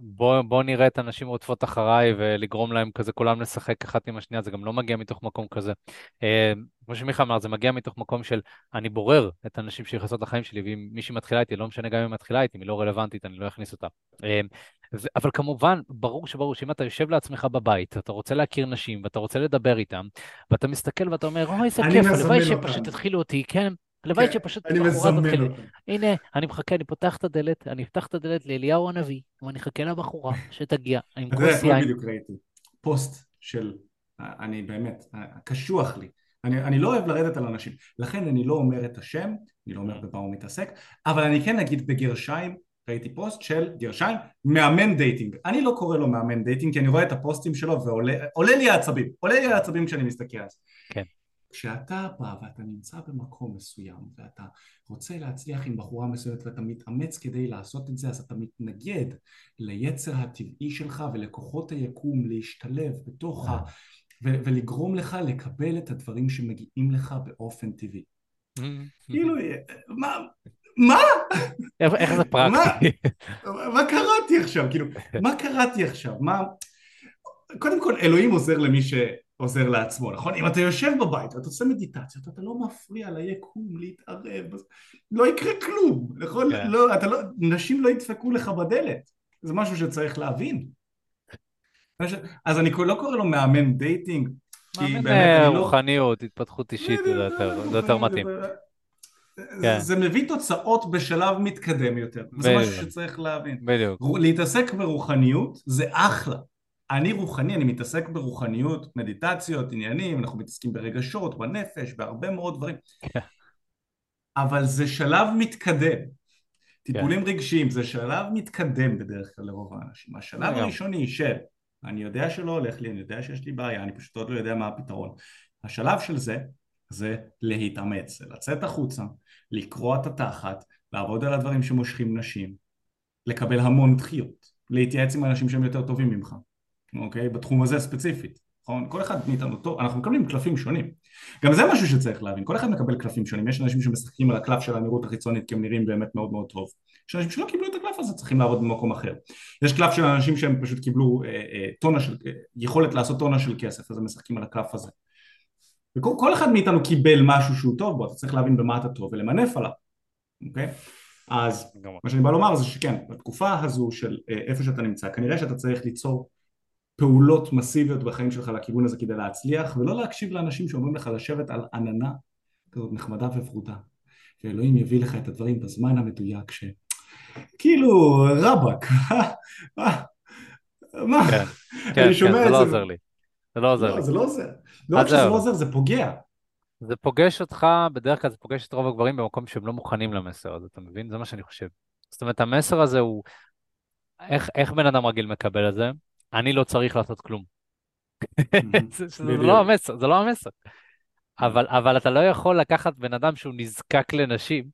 בוא, בוא נראה את הנשים רודפות אחריי ולגרום להם כזה כולם לשחק אחת עם השנייה, זה גם לא מגיע מתוך מקום כזה. אה, כמו שמיכה אמר, זה מגיע מתוך מקום של אני בורר את הנשים שנכנסות לחיים שלי, ואם מישהי מתחילה איתי, לא משנה גם אם היא מתחילה איתי, אם היא לא רלוונטית, אני לא אכניס אותה. אבל כמובן, ברור שברור שאם אתה יושב לעצמך בבית, אתה רוצה להכיר נשים, ואתה רוצה לדבר איתם, ואתה מסתכל ואתה אומר, אוי, איזה כיף, הלוואי שפשוט תתחילו אותי, כן? הלוואי כן, שפשוט הבחורה הזאת תתחיל. הנה, אני מחכה, אני פותח את הדלת, אני אפתח את הדלת לאליהו הנביא, ואני אחכה לבחורה *laughs* שתגיע עם כוס יין. בדיוק ראיתי. פוסט של, אני באמת, קשוח לי. אני, אני לא אוהב לרדת על אנשים, לכן אני לא אומר את השם, אני לא אומר במה הוא מתעסק, אבל אני כן אגיד בגרשיים, ראיתי פוסט של גרשיים, מאמן דייטינג. אני לא קורא לו מאמן דייטינג, כי אני רואה את הפוסטים שלו ועולה לי העצבים, עולה לי העצבים כשאני מסתכל על זה. כן. כשאתה בא ואתה נמצא במקום מסוים ואתה רוצה להצליח עם בחורה מסוימת ואתה מתאמץ כדי לעשות את זה אז אתה מתנגד ליצר הטבעי שלך ולכוחות היקום להשתלב בתוך ה... ו- ולגרום לך לקבל את הדברים שמגיעים לך באופן טבעי. כאילו, מה? מה? איך זה פרקטי? מה קראתי עכשיו? כאילו, מה קראתי עכשיו? מה... קודם כל, אלוהים עוזר למי ש... עוזר לעצמו, נכון? אם אתה יושב בבית ואתה עושה מדיטציות, אתה לא מפריע ליקום להתערב, לא יקרה כלום, נכון? כן. לא, אתה לא, נשים לא ידפקו לך בדלת, זה משהו שצריך להבין. אז אני לא קורא לו מאמן דייטינג, מאמן אה, לא- רוחניות, התפתחות אישית, זה יותר מתאים. כן. זה מביא תוצאות בשלב מתקדם יותר, זה משהו שצריך להבין. בדיוק. להתעסק ברוחניות זה אחלה, אני רוחני, אני מתעסק ברוחניות, מדיטציות, עניינים, אנחנו מתעסקים ברגשות, בנפש, בהרבה מאוד דברים. כן. אבל זה שלב מתקדם. טיפולים כן. רגשיים זה שלב מתקדם בדרך כלל לרוב האנשים. השלב הראשוני של אני יודע שלא הולך לי, אני יודע שיש לי בעיה, אני פשוט עוד לא יודע מה הפתרון. השלב של זה, זה להתאמץ, זה לצאת החוצה, לקרוע את התחת, לעבוד על הדברים שמושכים נשים, לקבל המון דחיות, להתייעץ עם אנשים שהם יותר טובים ממך. אוקיי? בתחום הזה ספציפית, נכון? כל אחד מאיתנו טוב, אנחנו מקבלים קלפים שונים. גם זה משהו שצריך להבין, כל אחד מקבל קלפים שונים, יש אנשים שמשחקים על הקלף של הנראות החיצונית כי הם נראים באמת מאוד מאוד טוב. יש אנשים שלא קיבלו את הקלף הזה, צריכים לעבוד במקום אחר. יש קלף של אנשים שהם פשוט קיבלו אה, אה, טונה של, אה, יכולת לעשות טונה של כסף, אז הם משחקים על הקלף הזה. וכל אחד מאיתנו קיבל משהו שהוא טוב בו, אתה צריך להבין במה אתה טוב ולמנף עליו, אוקיי? אז מה שאני בא לומר זה שכן, בתקופה הזו של אה, איפה שאתה נמצא, כנראה שאתה צריך ליצור פעולות מסיביות בחיים שלך לכיוון הזה כדי להצליח, ולא להקשיב לאנשים שאומרים לך לשבת על עננה כזאת נחמדה ופרוטה. שאלוהים יביא לך את הדברים בזמן המדויק, ש... כאילו, רבאק, מה? כן, כן, כן, זה לא עוזר לי. זה לא עוזר לא, לי. זה לא עוזר. לא רק שזה לא עוזר, זה פוגע. זה פוגש אותך, בדרך כלל זה פוגש את רוב הגברים במקום שהם לא מוכנים למסר הזה, אתה מבין? זה מה שאני חושב. זאת אומרת, המסר הזה הוא... איך, איך בן אדם רגיל מקבל את זה? אני לא צריך לעשות כלום. *laughs* זה, לא המסר, זה לא המסר. אבל, אבל אתה לא יכול לקחת בן אדם שהוא נזקק לנשים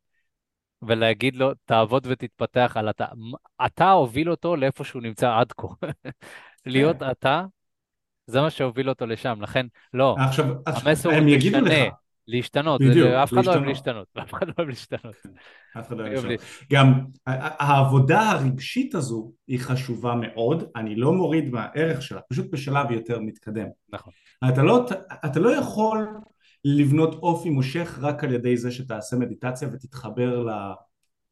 ולהגיד לו, תעבוד ותתפתח על אתה. אתה הוביל אותו לאיפה שהוא נמצא עד כה. להיות כן. אתה, זה מה שהוביל אותו לשם. לכן, לא, עכשיו, המסר הוא משתנה. להשתנות, בדיוק, אף אחד לא אוהב להשתנות, אף אחד לא אוהב להשתנות. אף אחד לא אוהב להשתנות. גם העבודה הרגשית הזו היא חשובה מאוד, אני לא מוריד מהערך שלה, פשוט בשלב יותר מתקדם. נכון. אתה לא, אתה לא יכול לבנות אופי מושך רק על ידי זה שתעשה מדיטציה ותתחבר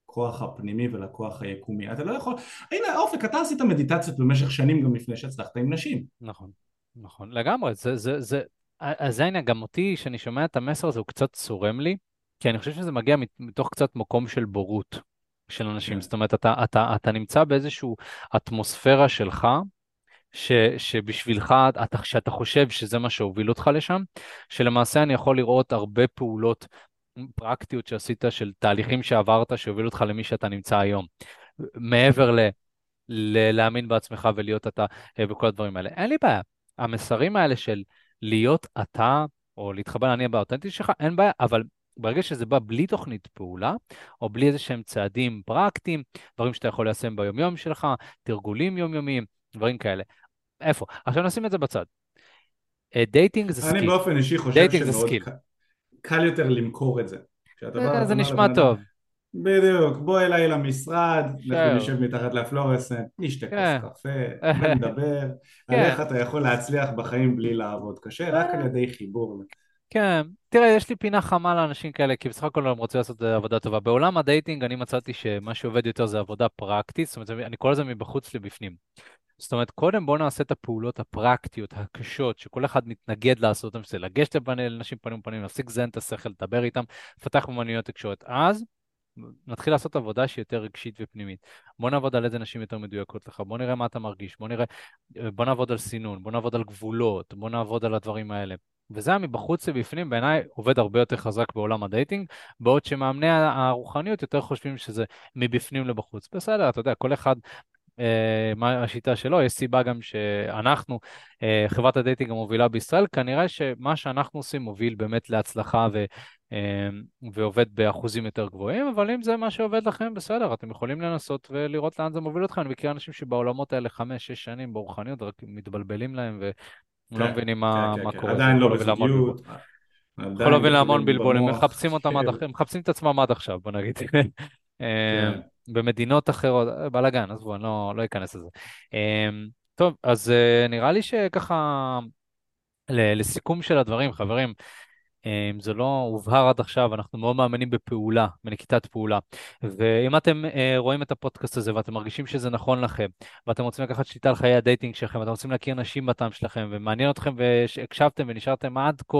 לכוח הפנימי ולכוח היקומי. אתה לא יכול... הנה, אופק, אתה עשית מדיטציות במשך שנים גם לפני שהצלחת עם נשים. נכון, נכון, לגמרי. זה, זה, זה... אז הנה, גם אותי, כשאני שומע את המסר הזה, הוא קצת צורם לי, כי אני חושב שזה מגיע מתוך קצת מקום של בורות של אנשים. כן. זאת אומרת, אתה, אתה, אתה נמצא באיזושהי אטמוספירה שלך, ש, שבשבילך, אתה, שאתה חושב שזה מה שהוביל אותך לשם, שלמעשה אני יכול לראות הרבה פעולות פרקטיות שעשית, של תהליכים שעברת, שהובילו אותך למי שאתה נמצא היום. מעבר ל... ל- להאמין בעצמך ולהיות אתה וכל הדברים האלה. אין לי בעיה. המסרים האלה של להיות אתה, או להתחבר לעני באותנטי שלך, אין בעיה, אבל ברגע שזה בא בלי תוכנית פעולה, או בלי איזה שהם צעדים פרקטיים, דברים שאתה יכול ליישם ביומיום שלך, תרגולים יומיומיים, דברים כאלה. איפה? עכשיו נשים את זה בצד. דייטינג זה skill. אני באופן אישי חושב שמאוד קל יותר למכור את זה. אה, זה נשמע טוב. בדיוק, בוא אליי למשרד, אנחנו נשב מתחת לפלורסנט, נשתה כוס כן. קפה, ונדבר על *laughs* כן. איך אתה יכול להצליח בחיים בלי לעבוד קשה, רק על ידי חיבור. כן, תראה, יש לי פינה חמה לאנשים כאלה, כי בסך הכל הם רוצים לעשות עבודה טובה. בעולם הדייטינג אני מצאתי שמה שעובד יותר זה עבודה פרקטית, זאת אומרת, אני קורא לזה מבחוץ לבפנים. זאת אומרת, קודם בואו נעשה את הפעולות הפרקטיות, הקשות, שכל אחד מתנגד לעשות אותן, שזה לגשת לנשים פנים פנים, להפסיק לזיין את השכל, לדבר איתם, לפתח אומנויות תקשורת. אז נתחיל לעשות עבודה שהיא יותר רגשית ופנימית. בוא נעבוד על איזה נשים יותר מדויקות לך, בוא נראה מה אתה מרגיש, בוא נראה, בוא נעבוד על סינון, בוא נעבוד על גבולות, בוא נעבוד על הדברים האלה. וזה היה מבחוץ לבפנים, בעיניי עובד הרבה יותר חזק בעולם הדייטינג, בעוד שמאמני הרוחניות יותר חושבים שזה מבפנים לבחוץ. בסדר, אתה יודע, כל אחד אה, מה השיטה שלו, יש סיבה גם שאנחנו, אה, חברת הדייטינג המובילה בישראל, כנראה שמה שאנחנו עושים מוביל באמת להצלחה ו, ועובד באחוזים יותר גבוהים, אבל אם זה מה שעובד לכם, בסדר, אתם יכולים לנסות ולראות לאן זה מוביל אתכם. אני מכיר אנשים שבעולמות האלה חמש-שש שנים ברוחניות, רק מתבלבלים להם ולא כן, מבינים מה, כן, מה כן, קורה. עדיין לא בזוגיות. יכול להוביל להמון בלבולים, מחפשים אותם עד, מחפשים את עצמם עד עכשיו, בוא נגיד. כן. במדינות אחרות, בלאגן, עזבו, אני לא, לא אכנס לזה. אמ, טוב, אז אה, נראה לי שככה, לסיכום של הדברים, חברים, זה לא הובהר עד עכשיו, אנחנו מאוד מאמינים בפעולה, בנקיטת פעולה. ואם אתם אה, רואים את הפודקאסט הזה ואתם מרגישים שזה נכון לכם, ואתם רוצים לקחת שליטה על חיי הדייטינג שלכם, ואתם רוצים להכיר נשים בטעם שלכם, ומעניין אתכם והקשבתם ונשארתם עד כה,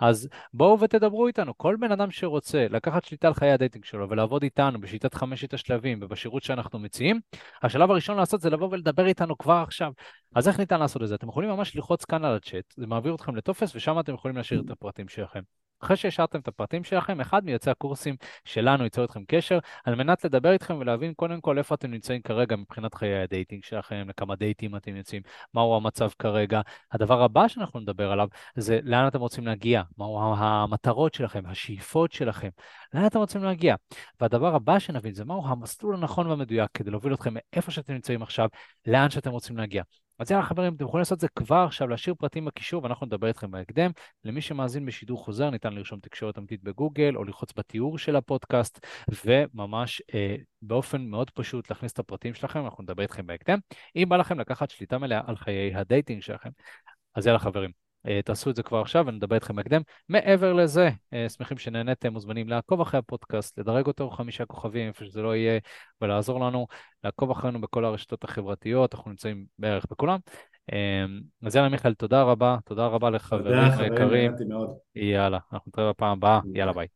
אז בואו ותדברו איתנו. כל בן אדם שרוצה לקחת שליטה על חיי הדייטינג שלו ולעבוד איתנו בשיטת חמשת השלבים ובשירות שאנחנו מציעים, השלב הראשון לעשות זה לבוא ולדבר איתנו כבר עכשיו. אז איך ניתן לעשות את זה? אתם יכולים ממש ללחוץ כאן על הצ'אט, זה מעביר אתכם לטופס ושם אתם יכולים להשאיר את הפרטים שלכם. אחרי שהשארתם את הפרטים שלכם, אחד מיוצאי הקורסים שלנו ייצור איתכם קשר, על מנת לדבר איתכם ולהבין קודם כל איפה אתם נמצאים כרגע מבחינת חיי הדייטינג שלכם, לכמה דייטים אתם יוצאים, מהו המצב כרגע. הדבר הבא שאנחנו נדבר עליו זה לאן אתם רוצים להגיע, מהו המטרות שלכם, השאיפות שלכם, לאן אתם רוצים להגיע. והדבר הבא שנבין זה מהו המסלול הנכון והמדויק כדי להוביל אתכם מאיפה שאתם נמצאים עכשיו, לאן שאתם רוצים להגיע. אז יאללה חברים, אתם יכולים לעשות את זה כבר עכשיו, להשאיר פרטים בקישור ואנחנו נדבר איתכם בהקדם. למי שמאזין בשידור חוזר ניתן לרשום תקשורת אמיתית בגוגל או ללחוץ בתיאור של הפודקאסט וממש אה, באופן מאוד פשוט להכניס את הפרטים שלכם, אנחנו נדבר איתכם בהקדם. אם בא לכם לקחת שליטה מלאה על חיי הדייטינג שלכם, אז יאללה חברים, תעשו את זה כבר עכשיו ונדבר איתכם בהקדם. מעבר לזה, אה, שמחים שנהניתם, מוזמנים לעקוב אחרי הפודקאסט, לדרג אותו חמישה כוכבים, איפה שזה לא יהיה, ולעזור לנו, לעקוב אחרינו בכל הרשתות החברתיות, אנחנו נמצאים בערך בכולם. אה, אז יאללה מיכאל, תודה רבה, תודה רבה לחברים היקרים. יאללה, אנחנו נתראה בפעם הבאה, יאללה ביי.